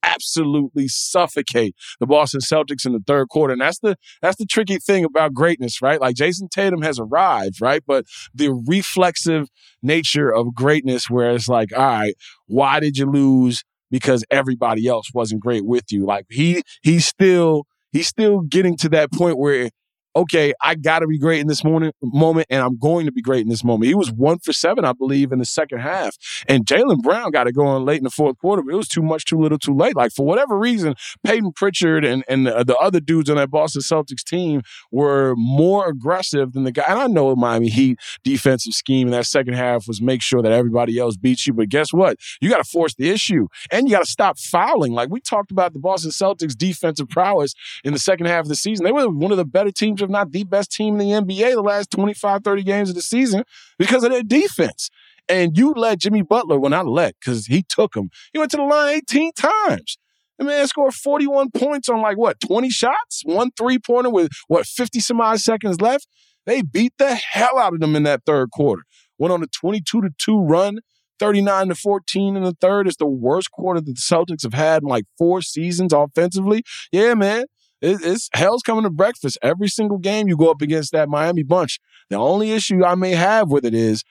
absolutely suffocate the Boston Celtics in the third quarter. And that's the that's the tricky thing about greatness, right? Like Jayson Tatum has arrived, right? But the reflexive nature of greatness where it's like, all right, why did you lose? Because everybody else wasn't great with you. Like he he's still he's still getting to that point where okay, I got to be great in this moment, moment, and I'm going to be great in this moment. He was one for seven, I believe, in the second half. And Jaylen Brown got it going late in the fourth quarter, but it was too much, too little, too late. Like, for whatever reason, Payton Pritchard and, and the, the other dudes on that Boston Celtics team were more aggressive than the guy. And I know Miami Heat defensive scheme in that second half was make sure that everybody else beats you. But guess what? You got to force the issue and you got to stop fouling. Like, we talked about the Boston Celtics defensive prowess in the second half of the season. They were one of the better teams if not the best team in the NBA the last 25, 30 games of the season because of their defense. And you let Jimmy Butler, well, not let, because he took him, he went to the line 18 times. The man scored 41 points on like what, 20 shots? One three pointer with what, 50 some odd seconds left? They beat the hell out of them in that third quarter. Went on a 22 to 2 run, 39 to 14 in the third. It's the worst quarter that the Celtics have had in like four seasons offensively. Yeah, man it's hell's coming to breakfast every single game you go up against that Miami bunch. The only issue I may have with it is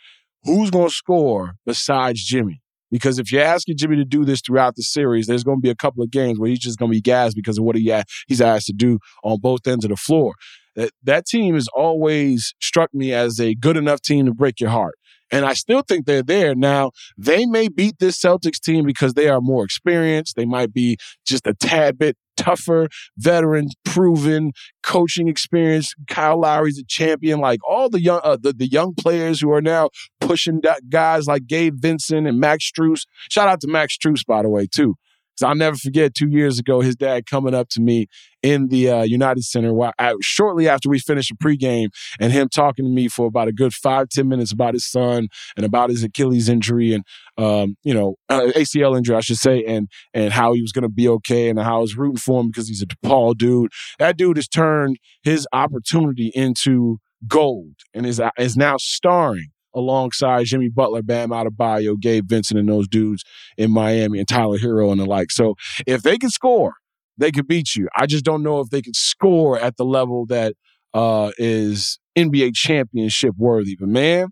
who's going to score besides Jimmy. Because if you're asking Jimmy to do this throughout the series, there's going to be a couple of games where he's just going to be gassed because of what he he's asked to do on both ends of the floor. That, that team has always struck me as a good enough team to break your heart. And I still think they're there. Now, they may beat this Celtics team because they are more experienced. They might be just a tad bit tougher, veteran, proven coaching experience. Kyle Lowry's a champion. Like all the young, uh, the, the young players who are now pushing guys like Gabe Vincent and Max Strus. Shout out to Max Strus, by the way, too. Because I'll never forget two years ago, his dad coming up to me in the uh, United Center while I, shortly after we finished the pregame and him talking to me for about a good five ten minutes about his son and about his Achilles injury and, um, you know, uh, ACL injury, I should say, and, and how he was going to be okay and how I was rooting for him because he's a DePaul dude. That dude has turned his opportunity into gold and is, is now starring alongside Jimmy Butler, Bam Adebayo, Gabe Vincent, and those dudes in Miami, and Tyler Herro and the like. So if they can score, they could beat you. I just don't know if they could score at the level that uh, is NBA championship worthy. But man,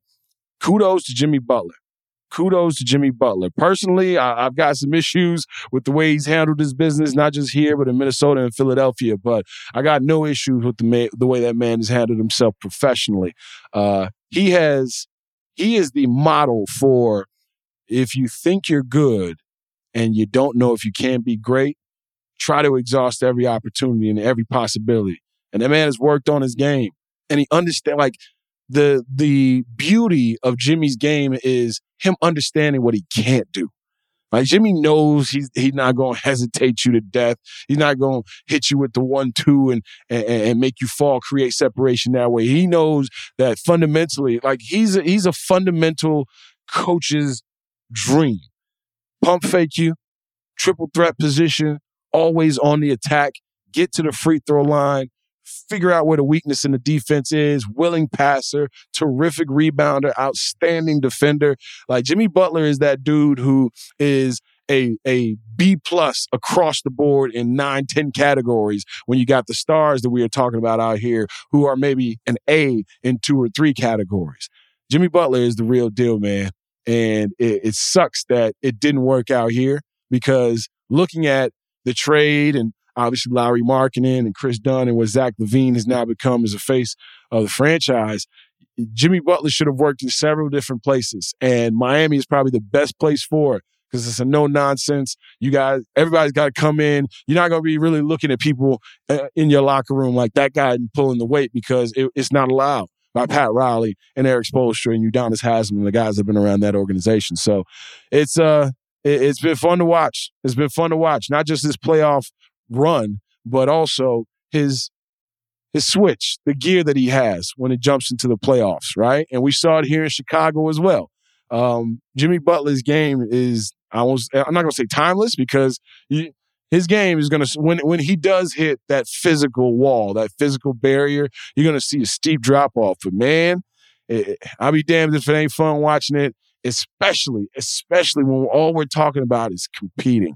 kudos to Jimmy Butler. Kudos to Jimmy Butler. Personally, I, have got some issues with the way he's handled his business, not just here, but in Minnesota and Philadelphia. But I got no issues with the man, the way that man has handled himself professionally. Uh, he has he is the model for if you think you're good and you don't know if you can be great, try to exhaust every opportunity and every possibility. And that man has worked on his game and he understand like the the beauty of Jimmy's game is him understanding what he can't do. Like Jimmy knows he's he's not to hesitate you to death. He's not to hit you with the one two and, and and make you fall, create separation that way. He knows that fundamentally, like he's a, he's a fundamental coach's dream. Pump fake you, triple threat position, always on the attack, get to the free throw line, figure out where the weakness in the defense is, willing passer, terrific rebounder, outstanding defender. Like Jimmy Butler is that dude who is a a B plus across the board in nine, ten categories when you got the stars that we are talking about out here who are maybe an A in two or three categories. Jimmy Butler is the real deal, man. And it, it sucks that it didn't work out here because looking at the trade and obviously Lauri Markkanen and Kris Dunn and what Zach LaVine has now become as a face of the franchise, Jimmy Butler should have worked in several different places. And Miami is probably the best place for it because it's a no nonsense. You guys, everybody's got to come in. You're not going to be really looking at people uh, in your locker room like that guy pulling the weight because it, it's not allowed by Pat Riley and Erik Spoelstra and Udonis Haslem and the guys that have been around that organization. So it's uh it, it's been fun to watch. It's been fun to watch. Not just this playoff run, but also his his switch, the gear that he has when it jumps into the playoffs, right? And we saw it here in Chicago as well. Um, Jimmy Butler's game is I was I'm not gonna say timeless because he, his game is gonna when when he does hit that physical wall, that physical barrier, you're gonna see a steep drop off. But man, it, I'll be damned if it ain't fun watching it, especially especially when all we're talking about is competing.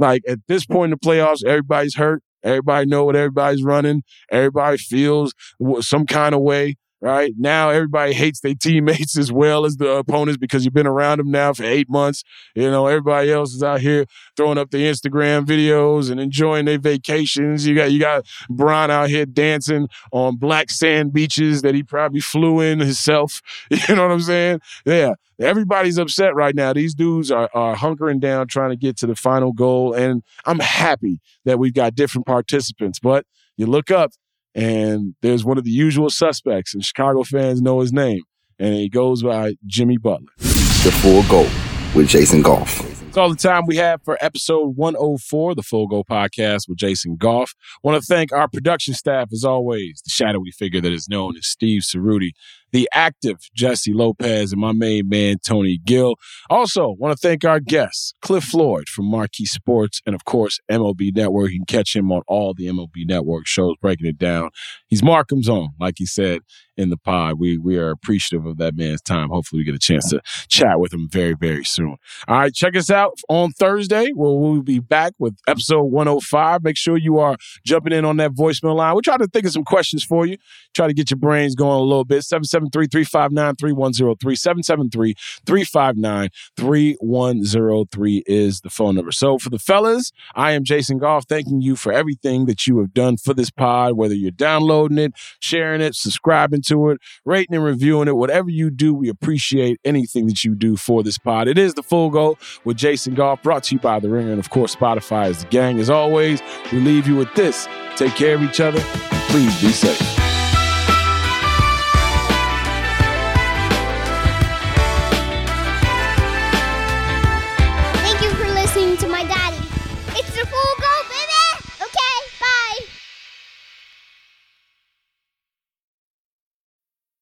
Like at this point in the playoffs, everybody's hurt. Everybody know what everybody's running. Everybody feels some kind of way right? Now everybody hates their teammates as well as the opponents because you've been around them now for eight months. You know, everybody else is out here throwing up the Instagram videos and enjoying their vacations. You got you got Bron out here dancing on black sand beaches that he probably flew in himself. You know what I'm saying? Yeah. Everybody's upset right now. These dudes are, are hunkering down trying to get to the final goal. And I'm happy that we've got different participants. But you look up and there's one of the usual suspects, and Chicago fans know his name, and he goes by Jimmy Butler. The Full Go with Jason Goff. That's all the time we have for episode 104, the Full Go podcast with Jason Goff. Want to thank our production staff, as always, the shadowy figure that is known as Steve Cerruti the active Jessie Lopez, and my main man, Tony Gill. Also, want to thank our guests, Cliff Floyd from Marquee Sports, and of course, MLB Network. You can catch him on all the MLB Network shows, breaking it down. He's Markham's own, like he said in the pod. We we are appreciative of that man's time. Hopefully, we get a chance to chat with him very, very soon. All right, check us out on Thursday, where we'll be back with episode 105. Make sure you are jumping in on that voicemail line. We're trying to think of some questions for you, try to get your brains going a little bit. 773-359-3103. 773-359-3103 is the phone number. So for the fellas, I am Jason Goff, thanking you for everything that you have done for this pod, whether you're downloading it, sharing it, subscribing to it, rating and reviewing it, whatever you do, we appreciate anything that you do for this pod. It is the full go with Jason Goff, brought to you by The Ringer, and of course, Spotify is the gang. As always, we leave you with this. Take care of each other. Please be safe.